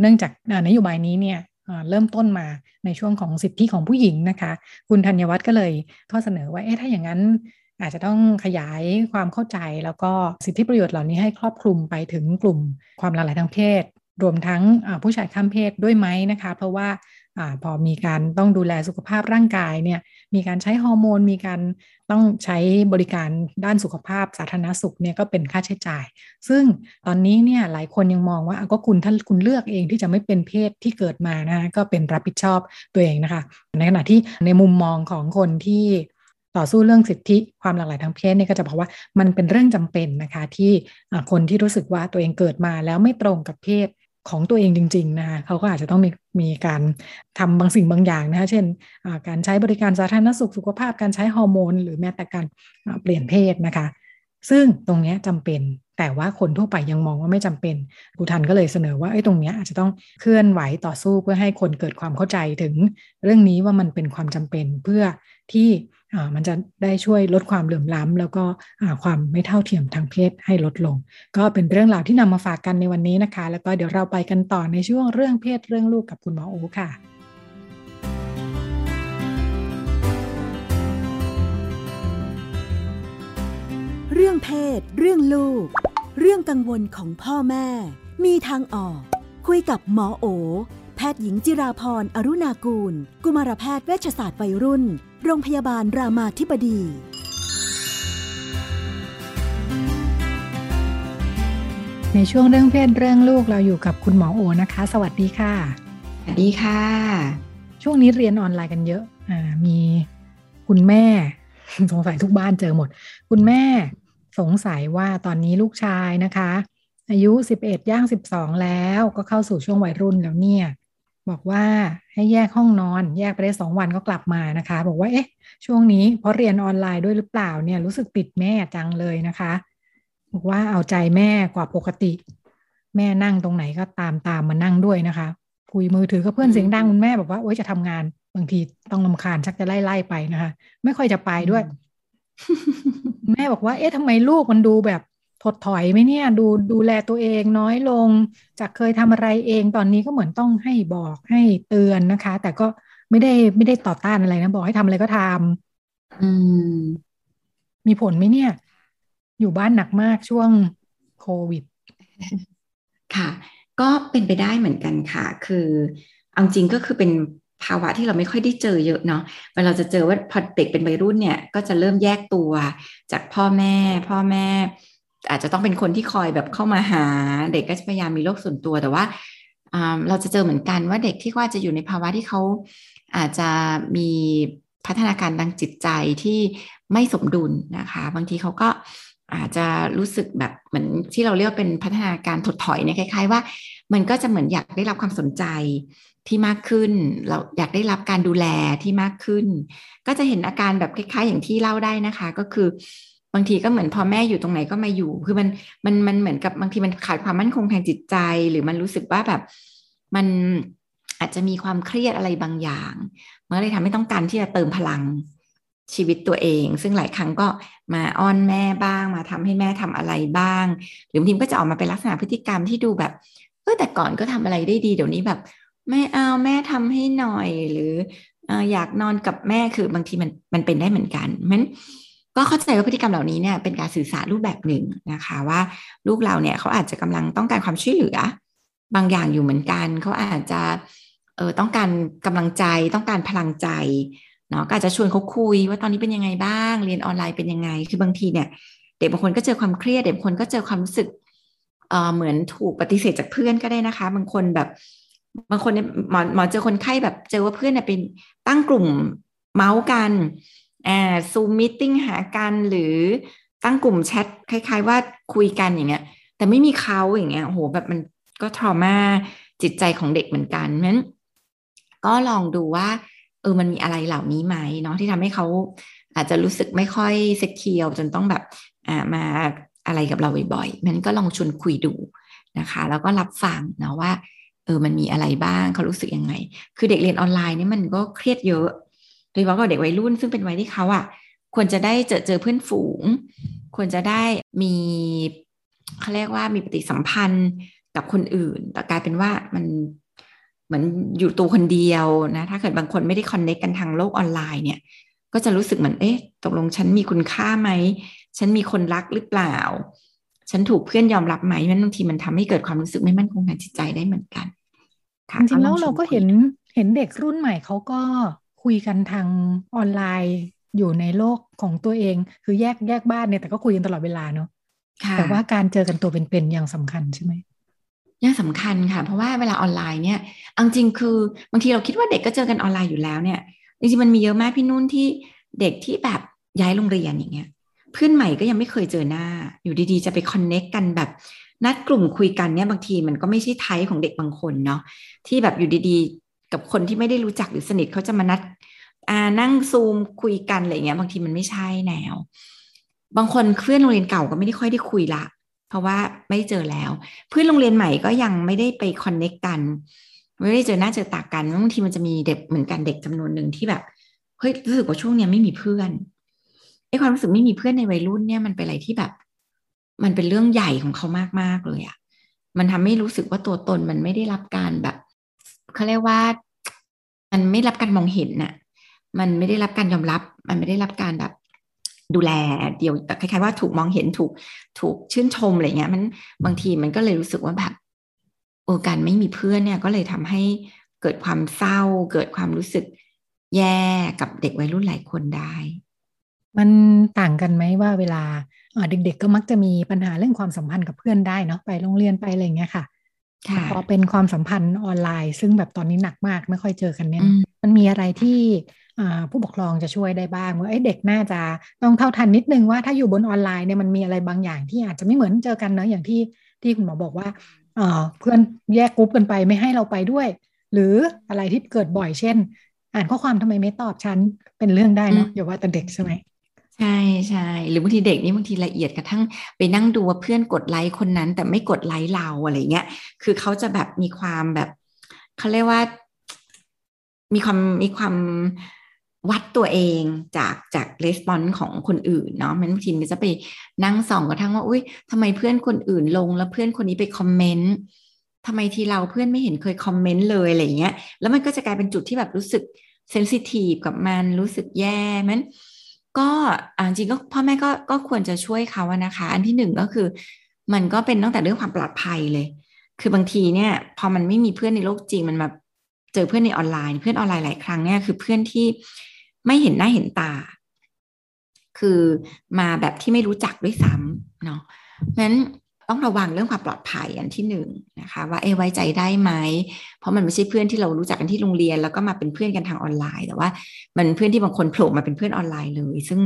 เนื่องจากนโยบายนี้เนี่ยเริ่มต้นมาในช่วงของสิทธิของผู้หญิงนะคะ คุณธัญวัฒน์ก็เลยข้อเสนอว่าเอ๊ะถ้าอย่างนั้นอาจจะต้องขยายความเข้าใจแล้วก็สิทธิประโยชน์เหล่านี้ให้ครอบคลุมไปถึงกลุ่มความหลากหลายทางเพศ รวมทั้งผู้ชายข้ามเพศด้วยไหมนะคะ เพราะว่าอพอมีการต้องดูแลสุขภาพร่างกายเนี่ยมีการใช้ฮอร์โมน มีการต้องใช้บริการด้านสุขภาพสาธารณสุขเนี่ยก็เป็นค่าใช้จ่าย ซึ่งตอนนี้เนี่ยหลายคนยังมองว่าก็คุณถ้าคุณเลือกเองที่จะไม่เป็นเพศที่เกิดมานะก็เป็นรับผิดชอบตัวเองนะคะ ในขณะที่ในมุมมองของคนที่ต่อสู้เรื่องสิทธิความหลากหลายทางเพศเนี่ยก็จะบอกว่ามันเป็นเรื่องจำเป็นนะคะที่คนที่รู้สึกว่าตัวเองเกิดมาแล้วไม่ตรงกับเพศ ของตัวเองจริงๆนะคะเขาก็อาจจะต้องมีมีการทำบางสิ่งบางอย่างนะคะเช่นการใช้บริการสาธารณสุขสุขภาพการใช้ฮอร์โมน หรือแม้แต่การเปลี่ยนเพศนะคะ ซึ่งตรงนี้ยจำเป็นแต่ว่าคนทั่วไปยังมองว่าไม่จำเป็นครูทันก็เลยเสนอว่าไอ้ตรงเนี้ยอาจจะต้องเคลื่อนไหวต่อสู้เพื่อให้คนเกิดความเข้าใจถึงเรื่องนี้ว่ามันเป็นความจำเป็นเพื่อที่ มันจะได้ช่วยลดความเหลื่อมล้ำแล้วก็อ่าความไม่เท่าเทียมทางเพศให้ลดลง ก็เป็นเรื่องราวที่นำมาฝากกันในวันนี้นะคะ แล้วก็เดี๋ยวเราไปกันต่อในช่วงเรื่องเพศเรื่องลูกกับคุณหมอโอค่ะเรื่องเพศ เรื่องลูก เรื่องกังวลของพ่อแม่ มีทางออก คุยกับหมอโอ แพทย์หญิงจิราพรอรุณากูล กุมารแพทย์เวชศาสตร์วัยรุ่น โรงพยาบาลรามาธิบดี ในช่วงเรื่องเพศเรื่องลูกเราอยู่กับคุณหมอโอนะคะ สวัสดีค่ะ สวัสดีค่ะ ช่วงนี้เรียนออนไลน์กันเยอะอ่ามีคุณแม่ สงสัยทุกบ้านเจอหมด คุณแม่สงสัยว่าตอนนี้ลูกชายนะคะอายุสิบเอ็ดย่างสิบสองแล้วก็เข้าสู่ช่วงวัยรุ่นแล้วเนี่ย บอกว่าให้แยกห้องนอน แยกไปได้สองวันก็กลับมานะคะ บอกว่าเอ๊ะ ช่วงนี้เพราะเรียนออนไลน์ด้วยหรือเปล่าเนี่ยรู้สึกติดแม่จังเลยนะคะ บอกว่าเอาใจแม่กว่าปกติ แม่นั่งตรงไหนก็ตามตามมานั่งด้วยนะคะ คุยมือถือกับเพื่อนเสียงดังคุณแม่บอกว่าโอ๊ยจะทำงานบางทีต้องลำคาญชักจะไล่ไล่ไปนะคะ ไม่ค่อยจะไปด้วย แม่บอกว่า เอ๊ะทำไมลูกมันดูแบบ ถดถอยไหมเนี่ย ดูดูแลตัวเองน้อยลง จากเคยทำอะไรเองตอนนี้ก็เหมือนต้องให้บอกให้เตือนนะคะ แต่ก็ไม่ได้ไม่ได้ต่อต้านอะไรนะบอกให้ทำอะไรก็ทำอืม มีผลไหมเนี่ย อยู่บ้านหนักมากช่วงโควิด ค่ะ ก็เป็นไปได้เหมือนกันค่ะ คือเอาจริงก็คือเป็นภาวะที่เราไม่ค่อยได้เจอเยอะเนาะเวลาเราจะเจอว่าพอเด็กเป็นวัยรุ่นเนี่ย ก็จะเริ่มแยกตัวจากพ่อแม่ พ่อแม่ อาจจะต้องเป็นคนที่คอยแบบเข้ามาหาเด็กก็จะพยายามมีโลกส่วนตัวแต่ว่าเราจะเจอเหมือนกันว่าเด็กที่ว่าจะอยู่ในภาวะที่เขาอาจจะมีพัฒนาการทางจิตใจที่ไม่สมดุลนะคะ บางทีเขาก็อาจจะรู้สึกแบบเหมือนที่เราเรียกเป็นพัฒนาการถดถอยเนี่ยคล้าย ๆ ว่า มันก็จะเหมือนอยากได้รับความสนใจที่มากขึ้น เราอยากได้รับการดูแลที่มากขึ้น ก็จะเห็นอาการแบบคล้าย ๆ อย่างที่เล่าได้นะคะ ก็คือ บางทีก็เหมือนพอแม่อยู่ตรงไหนก็มาอยู่ คือมันมันมันเหมือนกับบางทีมันขาดความมั่นคงทางจิตใจ หรือมันรู้สึกว่าแบบมันอาจจะมีความเครียดอะไรบางอย่างมันเลยทำให้ต้องการที่จะเติมพลังชีวิตตัวเอง ซึ่งหลายครั้งก็มาอ้อนแม่บ้าง มาทำให้แม่ทำอะไรบ้าง หรือบางทีก็จะออกมาเป็นลักษณะพฤติกรรมที่ดูแบบเออแต่ก่อนก็ทำอะไรได้ดีเดี๋ยวนี้แบบไม่เอาแม่ทำให้หน่อยหรืออยากนอนกับแม่คือบางทีมันมันเป็นได้เหมือนกันมัน ก็เข้าใจว่าพฤติกรรมเหล่านี้เนี่ยเป็นการสื่อสารรูปแบบหนึ่งนะคะ ว่าลูกเราเนี่ยเขาอาจจะกำลังต้องการความช่วยเหลือ บางอย่างอยู่เหมือนกัน เขาอาจจะเออต้องการกำลังใจต้องการพลังใจเนาะก็อาจจะชวนเขาคุยว่าตอนนี้เป็นยังไงบ้าง เรียนออนไลน์เป็นยังไง คือบางทีเนี่ยเด็กบางคนก็เจอความเครียด เด็กบางคนก็เจอความรู้สึกเออเหมือนถูกปฏิเสธจากเพื่อนก็ได้นะคะ บางคนแบบบางคนเนี่ยหมอหมอเจอคนไข้แบบเจอว่าเพื่อนเนี่ยเป็นตั้งกลุ่มเม้าท์กัน Zoom meeting หากันหรือตั้งกลุ่มแชทคล้าย ๆ ว่าคุยกันอย่างเงี้ย แต่ไม่มีเขาอย่างเงี้ยโหแบบมันก็ทรมาจิตใจของเด็กเหมือนกันนั้นก็ลองดูว่าเออมันมีอะไรเหล่านี้ไหมเนาะที่ทำให้เขาอาจจะรู้สึกไม่ค่อยเซ็กเคียวจนต้องแบบอ่ามาอะไรกับเราบ่อยๆมันก็ลองชวนคุยดูนะคะ แล้วก็รับฟังนะว่าเออมันมีอะไรบ้างเขารู้สึกยังไง คือเด็กเรียนออนไลน์นี่มันก็เครียดเยอะ ยเฉพาะกับเด็กวัยรุ่นซึ่งเป็นวัยที่เขาอะควรจะได้เจอเจอเพื่อนฝูง ควรจะได้มีเขาเรียกว่ามีปฏิสัมพันธ์กับคนอื่น แต่กลายเป็นว่ามันเหมือนอยู่ตัวคนเดียวนะ ถ้าเกิดบางคนไม่ได้คอนเน็กกันทางโลกออนไลน์เนี่ย ก็จะรู้สึกเหมือนเอ๊ะ ตกลงฉันมีคุณค่าไหม ฉันมีคนรักหรือเปล่า ฉันถูกเพื่อนยอมรับไหมมันบางทีมันทำให้เกิดความรู้สึกไม่มั่นคงทางจิตใจได้เหมือนกันจริงๆแล้วเราก็เห็นเห็นเด็กรุ่นใหม่เขาก็ คุยกันทางออนไลน์อยู่ในโลกของตัวเอง คือแยกแยกบ้านเนี่ยแต่ก็คุยกันตลอดเวลาเนาะแต่ว่าการเจอกันตัวเป็นๆยังสำคัญใช่ไหมยังสำคัญค่ะ เพราะว่าเวลาออนไลน์เนี่ยอังจริงคือบางทีเราคิดว่าเด็กก็เจอกันออนไลน์อยู่แล้วเนี่ยจริงๆมันมีเยอะมากพี่นุ่นที่เด็กที่แบบย้ายโรงเรียนอย่างเงี้ยเพื่อนใหม่ก็ยังไม่เคยเจอหน้า อยู่ดีๆ จะไปคอนเน็กกันแบบนัดกลุ่มคุยกันเนี่ยบางทีมันก็ไม่ใช่ไทป์ของเด็กบางคนเนาะที่แบบอยู่ดีๆ กับคนที่ไม่ได้รู้จักหรือสนิทเขาจะมานัดอานั่งซูมคุยกันอะไรเงี้ย บางทีมันไม่ใช่แนว บางคนเพื่อนโรงเรียนเก่าก็ไม่ได้ค่อยได้คุยละ เพราะว่าไม่เจอแล้ว เพื่อนโรงเรียนใหม่ก็ยังไม่ได้ไปคอนเน็กกันไม่ได้เจอหน้าเจอตากันบางทีมันจะมีเด็กเหมือนกันเด็กจำนวนหนึ่งที่แบบเฮ้ยรู้สึกว่าช่วงเนี้ยไม่มีเพื่อนไอ้ความรู้สึกไม่มีเพื่อนในวัยรุ่นเนี่ยมันเป็นอะไรที่แบบ มันเป็นเรื่องใหญ่ของเขามากๆเลยอะ่ะ มันทำให้รู้สึกว่าตัวตนมันไม่ได้รับการแบบ เขาเรียกว่า มันไม่รับการมองเห็นน่ะ มันไม่ได้รับการยอมรับ มันไม่ได้รับการแบบดูแลเดียวคล้ายๆว่าถูกมองเห็นถูกถูกชื่นชมอะไรเงี้ยมันบางทีมันก็เลยรู้สึกว่าแบบโอการไม่มีเพื่อนเนี่ยก็เลยทำให้เกิดความเศร้า เกิดความรู้สึกแย่กับเด็กวัยรุ่นหลายคนได้ มันต่างกันไหมว่าเวลาเด็กๆก็มักจะมีปัญหาเรื่องความสัมพันธ์กับเพื่อนได้เนาะไปโรงเรียนไปอะไรเงี้ยค่ะ พอเป็นความสัมพันธ์ออนไลน์ ซึ่งแบบตอนนี้หนักมากไม่ค่อยเจอกันเนี่ยอืมมันมีอะไรที่อ่าผู้ปกครองจะช่วยได้บ้างว่าเอ้ยเด็กน่าจะต้องเท่าทันนิดนึงว่าถ้าอยู่บนออนไลน์เนี่ยมันมีอะไรบางอย่างที่อาจจะไม่เหมือนเจอกันเนอะอย่างที่ที่คุณหมอบอกว่าเอ่อเพื่อนแยกกรุ๊ปกันไปไม่ให้เราไปด้วย หรืออะไรที่เกิดบ่อยเช่น อ่านข้อความทำไมไม่ตอบฉันเป็นเรื่องได้เนาะอย่าว่าแต่เด็กใช่ไหม ใช่ใช่หรือบางทีเด็กนี่บางทีละเอียดกระทั่งไปนั่งดูว่าเพื่อนกดไลค์คนนั้น แต่ไม่กดไลค์เราอะไรเงี้ย คือเขาจะแบบมีความแบบเขาเรียกว่า มีความมีความวัดตัวเองจากจากレスปอนส์ของคนอื่นเนาะมันบางทีมันจะไปนั่งส่องกระทั่งว่า อุ้ยทำไมเพื่อนคนอื่นลงแล้วเพื่อนคนนี้ไปคอมเมนต์ทำไมทีเราเพื่อนไม่เห็นเคยคอมเมนต์เลยอะไรเงี้ย แล้วมันก็จะกลายเป็นจุดที่แบบรู้สึกเซนซิทีฟกับมันรู้สึกแย่มัน ก็อจริงก็พ่อแม่ก็ก็ควรจะช่วยเขาอะนะคะ อันที่หนึ่งก็คือ มันก็เป็นตั้งแต่เรื่องความปลอดภัยเลย คือบางทีเนี่ยพอมันไม่มีเพื่อนในโลกจริงมันมาเจอเพื่อนในออนไลน์ เพื่อนออนไลน์หลายครั้งเนี่ยคือเพื่อนที่ไม่เห็นหน้าเห็นตา คือมาแบบที่ไม่รู้จักด้วยซ้ำเนาะเพราะฉะนั้น ต้องระวังเรื่องความปลอดภัยอันที่หนึ่งนะคะว่าเอไว้ใจได้ไหม เพราะมันไม่ใช่เพื่อนที่เรารู้จักกันที่โรงเรียน แล้วก็มาเป็นเพื่อนกันทางออนไลน์ แต่ว่ามันเพื่อนที่บางคนโผล่มาเป็นเพื่อนออนไลน์เลย ซึ่ง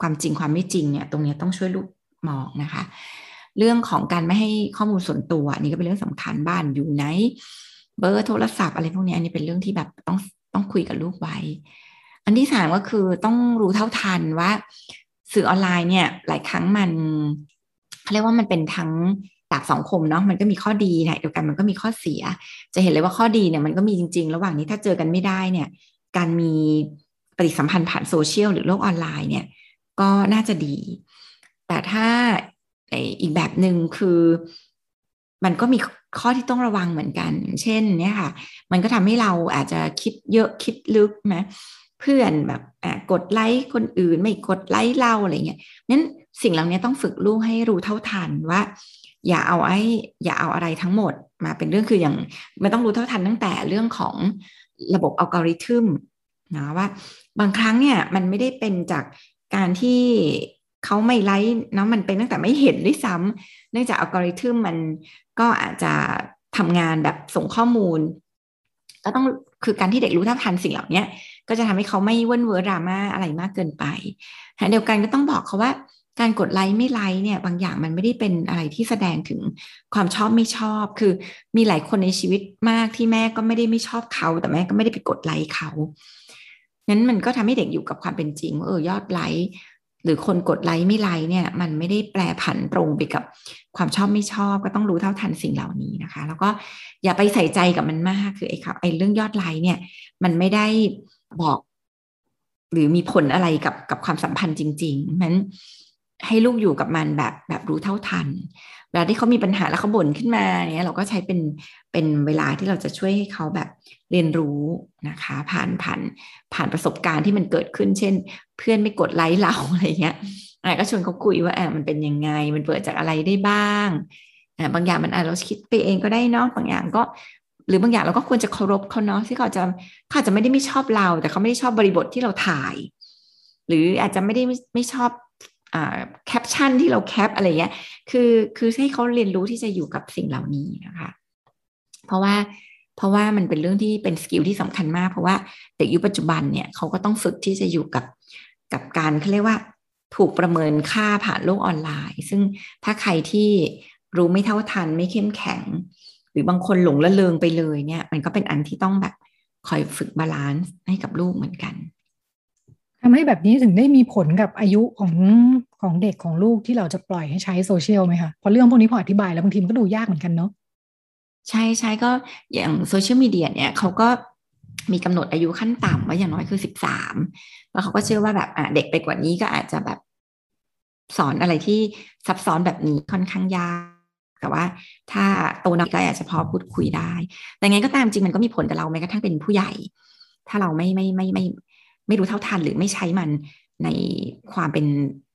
ความจริงความไม่จริงเนี่ยตรงนี้ต้องช่วยลูกมองนะคะ เรื่องของการไม่ให้ข้อมูลส่วนตัวนนี้ก็เป็นเรื่องสำคัญบ้านอยู่ไหนเบอร์โทรศัพท์อะไรพวกนี้อันนี้เป็นเรื่องที่แบบต้องต้องคุยกับลูกไว้ อันที่สามก็คือต้องรู้เท่าทันว่าสื่อออนไลน์เนี่ยหลายครั้งมัน เขาเรียกว่ามันเป็นทั้งดาบสองคมเนาะมันก็มีข้อดีนะเดียวกันมันก็มีข้อเสีย จะเห็นเลยว่าข้อดีเนี่ยมันก็มีจริง ๆ ระหว่างนี้ถ้าเจอกันไม่ได้เนี่ย การมีปฏิสัมพันธ์ผ่านโซเชียลหรือโลกออนไลน์เนี่ย ก็น่าจะดี แต่ถ้าอีกแบบหนึ่งคือ มันก็มีข้อที่ต้องระวังเหมือนกัน เช่น เนี่ยค่ะ มันก็ทำให้เราอาจจะคิดเยอะคิดลึกไหมเพื่อนแบบกดไลค์คนอื่นไม่กดไลค์เราอะไรเงี้ยนั้น สิ่งเหล่านี้ต้องฝึกลูกให้รู้เท่าทันว่า อย่าเอาไอ้อย่าเอาอะไรทั้งหมด มาเป็นเรื่องคืออย่างไม่ต้องรู้เท่าทันตั้งแต่เรื่องของระบบอัลกอริทึมนะว่า บางครั้งเนี่ยมันไม่ได้เป็นจากการที่เขาไม่ไลค์เนาะมันเป็นตั้งแต่ไม่เห็นด้วยซ้ำเนื่องจากอัลกอริทึมมันก็อาจจะทำงานแบบส่งข้อมูล ก็ต้องคือการที่เด็กรู้เท่าทันสิ่งเหล่านี้ก็จะทำให้เขาไม่เว้นเวอร์ดราม่าอะไรมากเกินไปเดียวกันก็ต้องบอกเขาว่า การกดไลค์ไม่ไลค์เนี่ยบางอย่างมันไม่ได้เป็นอะไรที่แสดงถึงความชอบไม่ชอบ คือมีหลายคนในชีวิตมากที่แม่ก็ไม่ได้ไม่ชอบเขา แต่แม่ก็ไม่ได้ไปกดไลค์เขานั้นมันก็ทำให้เด็กอยู่กับความเป็นจริงว่าเออยอดไลค์หรือคนกดไลค์ไม่ไลค์เนี่ย มันไม่ได้แปลผันตรงไปกับความชอบไม่ชอบก็ต้องรู้เท่าทันสิ่งเหล่านี้นะคะ แล้วก็อย่าไปใส่ใจกับมันมากคือไอ้ครับไอ้เรื่องยอดไลค์เนี่ย มันไม่ได้บอก หรือมีผลอะไรกับกับความสัมพันธ์จริงๆมัน ให้ลูกอยู่กับมันแบบแบบรู้เท่าทัน เวลาที่เขามีปัญหาแล้วเขาบ่นขึ้นมาเนี่ยเราก็ใช้เป็นเป็นเวลาที่เราจะช่วยให้เขาแบบเรียนรู้นะคะ ผ่านผ่านผ่านประสบการณ์ที่มันเกิดขึ้น เช่น เพื่อนไม่กดไลค์เราอะไรเงี้ยอะก็ชวนเขาคุยว่าอะมันเป็นยังไง มันเปิดจากอะไรได้บ้างอะบางอย่างมันอะเราคิดไปเองก็ได้เนาะบางอย่างก็หรือบางอย่างเราก็ควรจะเคารพเขาเนาะที่เขาจะเขาอาจจะไม่ได้ไม่ชอบเรา แต่เขาไม่ได้ชอบบริบทที่เราถ่าย หรืออาจจะไม่ได้ไม่ไม่ชอบ แคปชั่นที่เราแคปอะไรเงี้ย คือคือให้เขาเรียนรู้ที่จะอยู่กับสิ่งเหล่านี้นะคะ เพราะว่าเพราะว่ามันเป็นเรื่องที่เป็น skill ที่สำคัญมาก เพราะว่าเด็กยุคปัจจุบันเนี่ยเขาก็ต้องฝึกที่จะอยู่กับกับการเขาเรียกว่าถูกประเมินค่าผ่านโลกออนไลน์ ซึ่งถ้าใครที่รู้ไม่เท่าทันไม่เข้มแข็ง หรือบางคนหลงละเลงไปเลยเนี่ย มันก็เป็นอันที่ต้องแบบคอยฝึก balance ให้กับลูกเหมือนกัน ทำให้แบบนี้ถึงได้มีผลกับอายุของของเด็กของลูกที่เราจะปล่อยให้ใช้โซเชียลไหมคะเพราะเรื่องพวกนี้พออธิบายแล้วบางทีมันก็ดูยากเหมือนกันเนาะใช่ใช่ก็อย่างโซเชียลมีเดียเนี่ยเขาก็มีกำหนดอายุขั้นต่ำว่าอย่างน้อยคือสิบสามแล้วเขาก็เชื่อว่าแบบอะเด็กไปกว่านี้ก็อาจจะแบบสอนอะไรที่ซับซ้อนแบบนี้ค่อนข้างยาก แต่ว่าถ้าโตน่อยก็อาจจะพอพูดคุยได้ แต่ไงก็ตามจริงมันก็มีผลกับเราแม้กระทั่งเป็นผู้ใหญ่ ถ้าเราไม่ไม่ไม่ไม่ ไม่รู้เท่าทันหรือไม่ใช้มันในความเป็น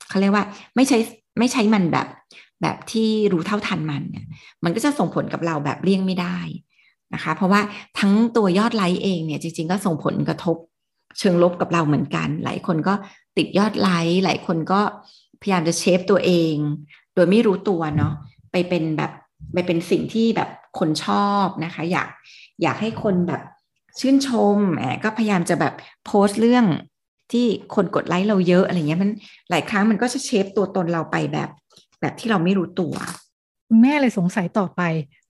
เขาเรียกว่า ไม่ใช้ไม่ใช้มันแบบแบบที่รู้เท่าทันมันเนี่ยมันก็จะส่งผลกับเราแบบเลี่ยงไม่ได้นะคะ เพราะว่าทั้งตัวยอดไลค์เองเนี่ยจริง ๆ ก็ส่งผลกระทบเชิงลบกับเราเหมือนกัน หลายคนก็ติดยอดไลค์หลายคนก็พยายามจะเชฟตัวเอง โดยไม่รู้ตัวเนาะไปเป็นแบบไปเป็นสิ่งที่แบบคนชอบนะคะ อยากอยากให้คนแบบ ชื่นชมแหมก็พยายามจะแบบโพสต์เรื่องที่คนกดไลค์เราเยอะอะไรเงี้ยมันหลายครั้งมันก็จะเชฟตัวตนเราไปแบบ แบบที่เราไม่รู้ตัวคุณแม่เลยสงสัยต่อไป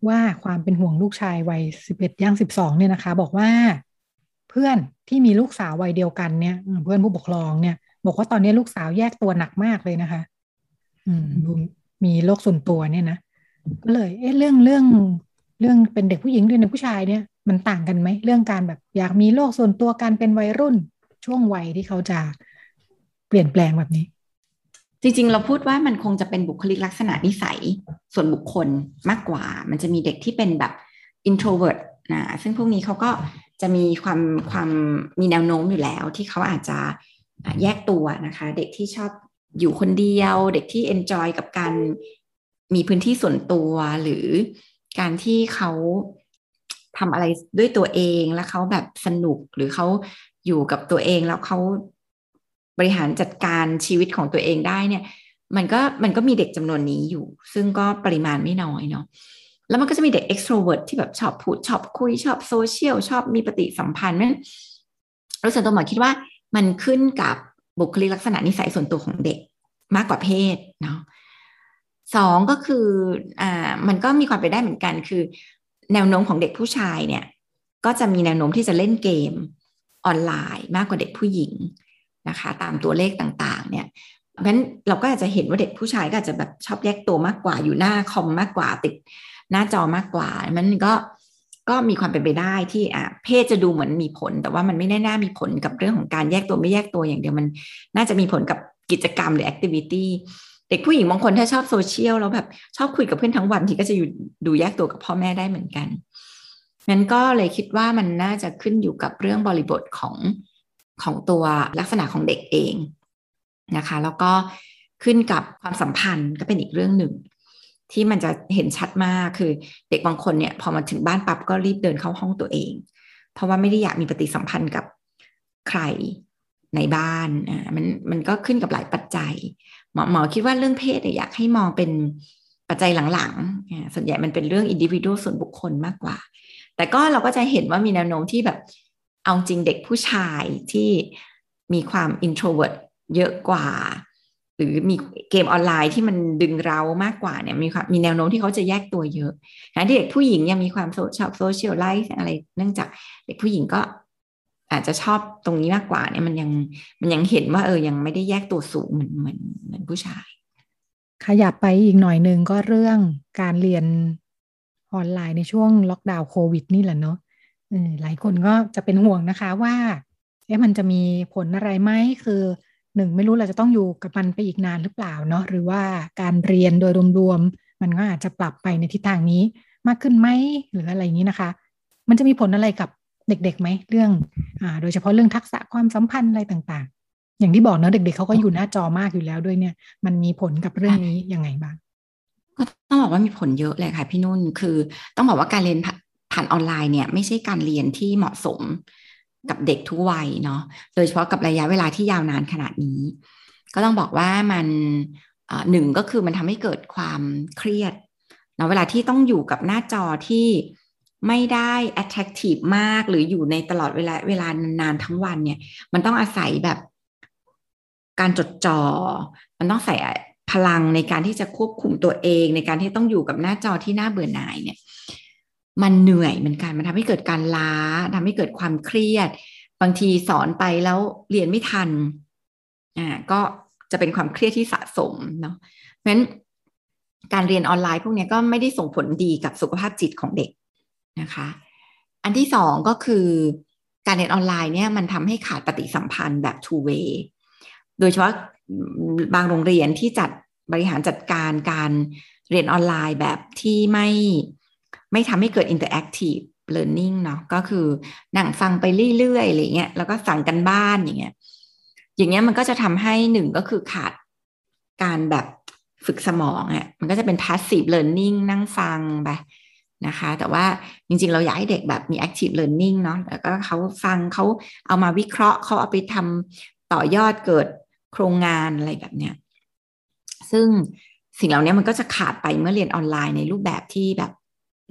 ว่าความเป็นห่วงลูกชายวัยสิบเอ็ดย่างสิบสองเนี่ยนะคะ บอกว่าเพื่อนที่มีลูกสาววัยเดียวกันเนี่ย เพื่อนผู้ปกครองเนี่ย บอกว่าตอนนี้ลูกสาวแยกตัวหนักมากเลยนะคะ อืมมีโรคส่วนตัวเนี่ยนะก็เลย เอ๊ะเรื่องเรื่องเรื่องเป็นเด็กผู้หญิงด้วยในผู้ชายเนี่ย มันต่างกันไหมเรื่องการแบบอยากมีโรคส่วนตัวการเป็นวัยรุ่นช่วงวัยที่เขาจะเปลี่ยนแปลงแบบนี้ จริง ๆ เราพูดว่ามันคงจะเป็นบุคลิกลักษณะนิสัยส่วนบุคคลมากกว่า มันจะมีเด็กที่เป็นแบบ introvert นะซึ่งพวกนี้เขาก็จะมีความความมีแนวโน้มอยู่แล้ว ที่เขาอาจจะแยกตัวนะคะ เด็กที่ชอบอยู่คนเดียว เด็กที่ enjoy กับการมีพื้นที่ส่วนตัวหรือการที่เขา ทำอะไรด้วยตัวเองแล้วเขาแบบสนุกหรือเขาอยู่กับตัวเองแล้วเขาบริหารจัดการชีวิตของตัวเองได้เนี่ย มันก็มันก็มีเด็กจำนวนนี้อยู่ ซึ่งก็ปริมาณไม่น้อยเนาะแล้วมันก็จะมีเด็ก extrovert ที่แบบชอบพูดชอบคุยชอบโซเชียลชอบมีปฏิสัมพันธ์นั้นรู้สึกตัวหมอคิดว่ามันขึ้นกับบุคลิกลักษณะนิสัยส่วนตัวของเด็กมากกว่าเพศเนาะสองก็คืออ่ามันก็มีความไปนได้เหมือนกัน คือ แนวโน้มของเด็กผู้ชายเนี่ย ก็จะมีแนวโน้มที่จะเล่นเกมออนไลน์มากกว่าเด็กผู้หญิงนะคะ ตามตัวเลขต่างๆ เนี่ยเพราะฉะนั้นเราก็อาจจะเห็นว่าเด็กผู้ชายก็อาจจะแบบชอบแยกตัวมากกว่าอยู่หน้าคอมมากกว่าติดหน้าจอมากกว่า มันก็ก็มีความเป็นไปได้ที่อะเพศจะดูเหมือนมีผล แต่ว่ามันไม่ได้น่ามีผลกับเรื่องของการแยกตัวไม่แยกตัวอย่างเดียวมัน น่าจะมีผลกับกิจกรรมหรือ activity เด็กผู้หญิงบางคนถ้าชอบโซเชียลแล้วแบบชอบคุยกับเพื่อนทั้งวันทีก็จะอยู่ดูแยกตัวกับพ่อแม่ได้เหมือนกันนั้นก็เลยคิดว่ามันน่าจะขึ้นอยู่กับเรื่องบริบทของของตัวลักษณะของเด็กเองนะคะ แล้วก็ขึ้นกับความสัมพันธ์ก็เป็นอีกเรื่องหนึ่ง ที่มันจะเห็นชัดมากคือเด็กบางคนเนี่ยพอมาถึงบ้านปั๊บก็รีบเดินเข้าห้องตัวเอง เพราะว่าไม่ได้อยากมีปฏิสัมพันธ์กับใครในบ้านอ่ามันมันก็ขึ้นกับหลายปัจจัย หมอหมอคิดว่าเรื่องเพศเนี่ยอยากให้มองเป็นปัจจัยหลังๆ ส่วนใหญ่มันเป็นเรื่องอินดิวิ u a l ส่วนบุคคลมากกว่า แต่ก็เราก็จะเห็นว่ามีแนวโน้มที่แบบเอาจริงเด็กผู้ชายที่มีความ introvert เยอะกว่า หรือมีเกมออนไลน์ที่มันดึงเรามากกว่าเนี่ยมีความมีแนวโน้มที่เขาจะแยกตัวเยอะขณะที่เด็กผู้หญิงยังมีความชอบ social life อะไร เนื่องจากเด็กผู้หญิงก็ อาจจะชอบตรงนี้มากกว่าเนี่ยมันยังมันยังเห็นว่าเออยังไม่ได้แยกตัวสูงเหมือนเหมือนเหมือนผู้ชาย ขยับไปอีกหน่อยหนึ่งก็เรื่องการเรียนออนไลน์ในช่วงล็อกดาวน์โควิดนี่แหละเนาะหลายคนก็จะเป็นห่วงนะคะว่าเอ๊ะมันจะมีผลอะไรไหมคือหนึ่งไม่รู้เราจะต้องอยู่กับมันไปอีกนานหรือเปล่าเนาะหรือว่าการเรียนโดยรวมๆมันก็อาจจะปรับไปในทิศทางนี้มากขึ้นไหมหรืออะไรอย่างนี้นะคะ มันจะมีผลอะไรกับ เด็กๆไหมเรื่องอ่าโดยเฉพาะเรื่องทักษะความสัมพันธ์อะไรต่างๆ อย่างที่บอกเนาะเด็กๆเขาก็อยู่หน้าจอมากอยู่แล้วด้วยเนี่ย มันมีผลกับเรื่องนี้ยังไงบ้าง ก็ต้องบอกว่ามีผลเยอะเลยค่ะพี่นุ่นคือต้องบอกว่าการเรียนผ่านออนไลน์เนี่ยไม่ใช่การเรียนที่เหมาะสมกับเด็กทุกวัยเนาะโดยเฉพาะกับระยะเวลาที่ยาวนานขนาดนี้ ก็ต้องบอกว่ามันหนึ่งก็คือมันทำให้เกิดความเครียดเนะเวลาที่ต้องอยู่กับหน้าจอที่ ไม่ได้ attractive มากหรืออยู่ในตลอดเวลาเวลานานทั้งวันเนี่ย มันต้องอาศัยแบบการจดจอ่อ มันต้องใส่พลังในการที่จะควบคุมตัวเอง ในการที่ต้องอยู่กับหน้าจอที่น่าเบื่อหน่ายเนี่ย มันเหนื่อยเหมือนกัน มันทำให้เกิดการล้าทำให้เกิดความเครียด บางทีสอนไปแล้วเรียนไม่ทัน อ่า ก็จะเป็นความเครียดที่สะสมเนาะเพราะฉะนั้นการเรียนออนไลน์พวกนี้ก็ไม่ได้ส่งผลดีกับสุขภาพจิตของเด็ก นะคะ อันที่สองก็คือการเรียนออนไลน์เนี่ยมันทำให้ขาดปฏิสัมพันธ์แบบ two way โดยเฉพาะบางโรงเรียนที่จัดบริหารจัดการการเรียนออนไลน์แบบที่ไม่ไม่ทำให้เกิด interactive learning เนาะก็คือนั่งฟังไปเรื่อยๆอะไรเงี้ยแล้วก็สั่งกันบ้านอย่างเงี้ยอย่างเงี้ยมันก็จะทำให้หนึ่งก็คือขาดการแบบฝึกสมองอะ่ะมันก็จะเป็น passive learning นั่งฟังไป นะคะ แต่ว่าจริงๆ เราอยากให้เด็กแบบมี active learning เนาะแล้วก็เขาฟังเขาเอามาวิเคราะห์เขาเอาไปทำต่อยอดเกิดโครงงานอะไรแบบเนี้ยซึ่งสิ่งเหล่านี้มันก็จะขาดไปเมื่อเรียนออนไลน์ในรูปแบบที่แบบ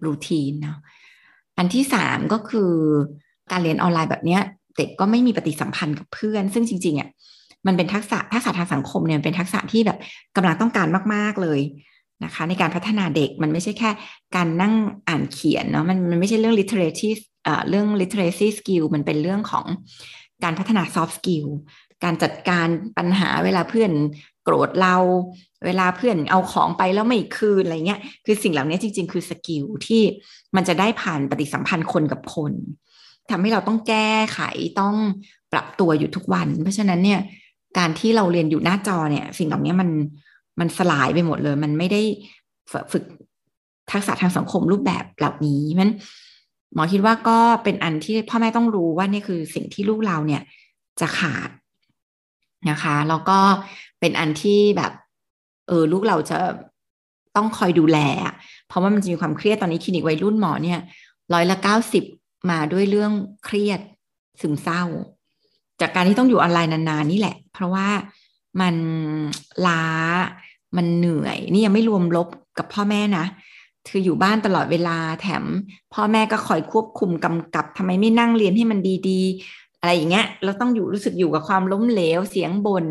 รูทีนเนาะอันที่สามก็คือการเรียนออนไลน์แบบเนี้ยเด็กก็ไม่มีปฏิสัมพันธ์กับเพื่อน ซึ่งจริงๆอะมันเป็นทักษะทักษะทางสังคมเนี่ยเป็นทักษะที่แบบกำลังต้องการมาก ๆเลย นะคะ ในการพัฒนาเด็กมันไม่ใช่แค่การนั่งอ่านเขียนเนาะมันมันไม่ใช่เรื่อง literacy เรื่อง literacy skill มันเป็นเรื่องของการพัฒนา soft skill การจัดการปัญหาเวลาเพื่อนโกรธเราเวลาเพื่อนเอาของไปแล้วไม่คืนอะไรเงี้ย คือสิ่งเหล่านี้จริง ๆ คือสกิลที่มันจะได้ผ่านปฏิสัมพันธ์คนกับคนทำให้เราต้องแก้ไขต้องปรับตัวอยู่ทุกวัน เพราะฉะนั้นเนี่ยการที่เราเรียนอยู่หน้าจอเนี่ย สิ่งเหล่านี้มัน มันสลายไปหมดเลย มันไม่ได้ฝึกทักษะทางสังคมรูปแบบเหล่านี้มันหมอคิดว่าก็เป็นอันที่พ่อแม่ต้องรู้ว่านี่คือสิ่งที่ลูกเราเนี่ยจะขาดนะคะแล้วก็เป็นอันที่แบบเออลูกเราจะต้องคอยดูแล เพราะว่ามันจะมีความเครียดตอนนี้คลินิกวัยรุ่นหมอเนี่ยร้อยละเก้าสิบมาด้วยเรื่องเครียดซึมเศร้า จากการที่ต้องอยู่ออนไลน์นานๆนี่แหละ เพราะว่า มันล้ามันเหนื่อย นี่ยังไม่รวมลบกับพ่อแม่นะคืออยู่บ้านตลอดเวลาแถม พ่อแม่ก็คอยควบคุมกำกับทำไมไม่นั่งเรียนให้มันดีๆ อะไรอย่างเงี้ย เราต้องอยู่รู้สึกอยู่กับความล้มเหลวเสียงบน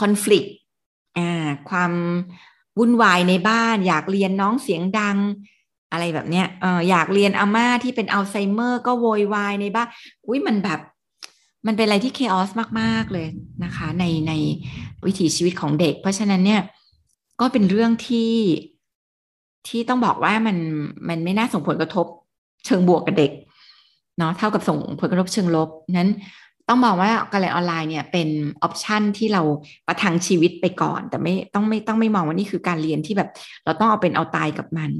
คอน FLICT อ่าความวุ่นวายในบ้าน อยากเรียนน้องเสียงดัง อะไรแบบเนี้ยเอออยากเรียนอาม่าที่เป็นอัลไซเมอร์ ก็โวยวายในบ้านอุ้ยมันแบบ มันเป็นอะไรที่เคออสมาก ๆ เลยนะคะ ในในวิถีชีวิตของเด็ก เพราะฉะนั้นเนี่ยก็เป็นเรื่องที่ที่ต้องบอกว่ามันมันไม่น่าส่งผลกระทบเชิงบวกกับเด็กเนาะเท่ากับส่งผลกระทบเชิงลบนั้นต้องมองว่าการเรียนออนไลน์เนี่ยเป็นออปชันที่เราประทังชีวิตไปก่อน แต่ไม่ต้องไม่ต้องไม่มองว่านี่คือการเรียนที่แบบ เราต้องเอาเป็นเอาตายกับมัน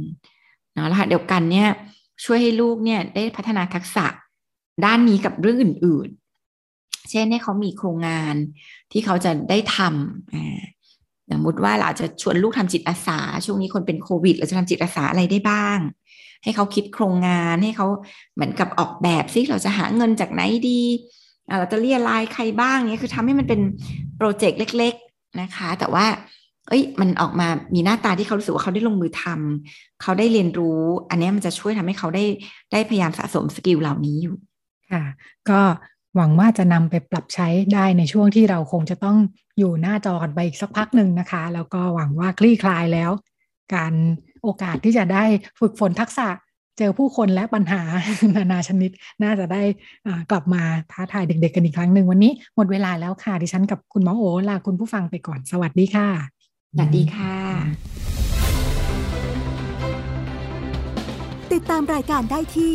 เนาะแล้วเดียวกันเนี่ยช่วยให้ลูกเนี่ยได้พัฒนาทักษะด้านนี้กับเรื่องอื่นๆ เช่นให้เขามีโครงงานที่เขาจะได้ทำสมมติว่าเราจะชวนลูกทำจิตอาสา ช่วงนี้คนเป็นโควิด เราจะทำจิตอาสาอะไรได้บ้าง ให้เขาคิดโครงงานให้เขาเหมือนกับออกแบบซิเราจะหาเงินจากไหนดีเราจะเรี่ยไรใครบ้างเนี้ยคือทำให้มันเป็นโปรเจกต์เล็ก ๆนะคะ แต่ว่าเอ้ยมันออกมามีหน้าตาที่เขารู้สึกว่าเขาได้ลงมือทำเขาได้เรียนรู้ อันนี้มันจะช่วยทำให้เขาได้ได้พยายามสะสม skill เหล่านี้อยู่ ค่ะ ก็ หวังว่าจะนำไปปรับใช้ได้ในช่วงที่เราคงจะต้องอยู่หน้าจอกันไปอีกสักพักหนึ่งนะคะ แล้วก็หวังว่าคลี่คลายแล้ว การโอกาสที่จะได้ฝึกฝนทักษะเจอผู้คนและปัญหานานาชนิด น่าจะได้กลับมาท้าทายเด็กๆกันอีกครั้งหนึ่งวันนี้หมดเวลาแล้วค่ะ ดิฉันกับคุณหมอโอลาคุณผู้ฟังไปก่อนสวัสดีค่ะ สวัสดีค่ะ ติดตามรายการได้ที่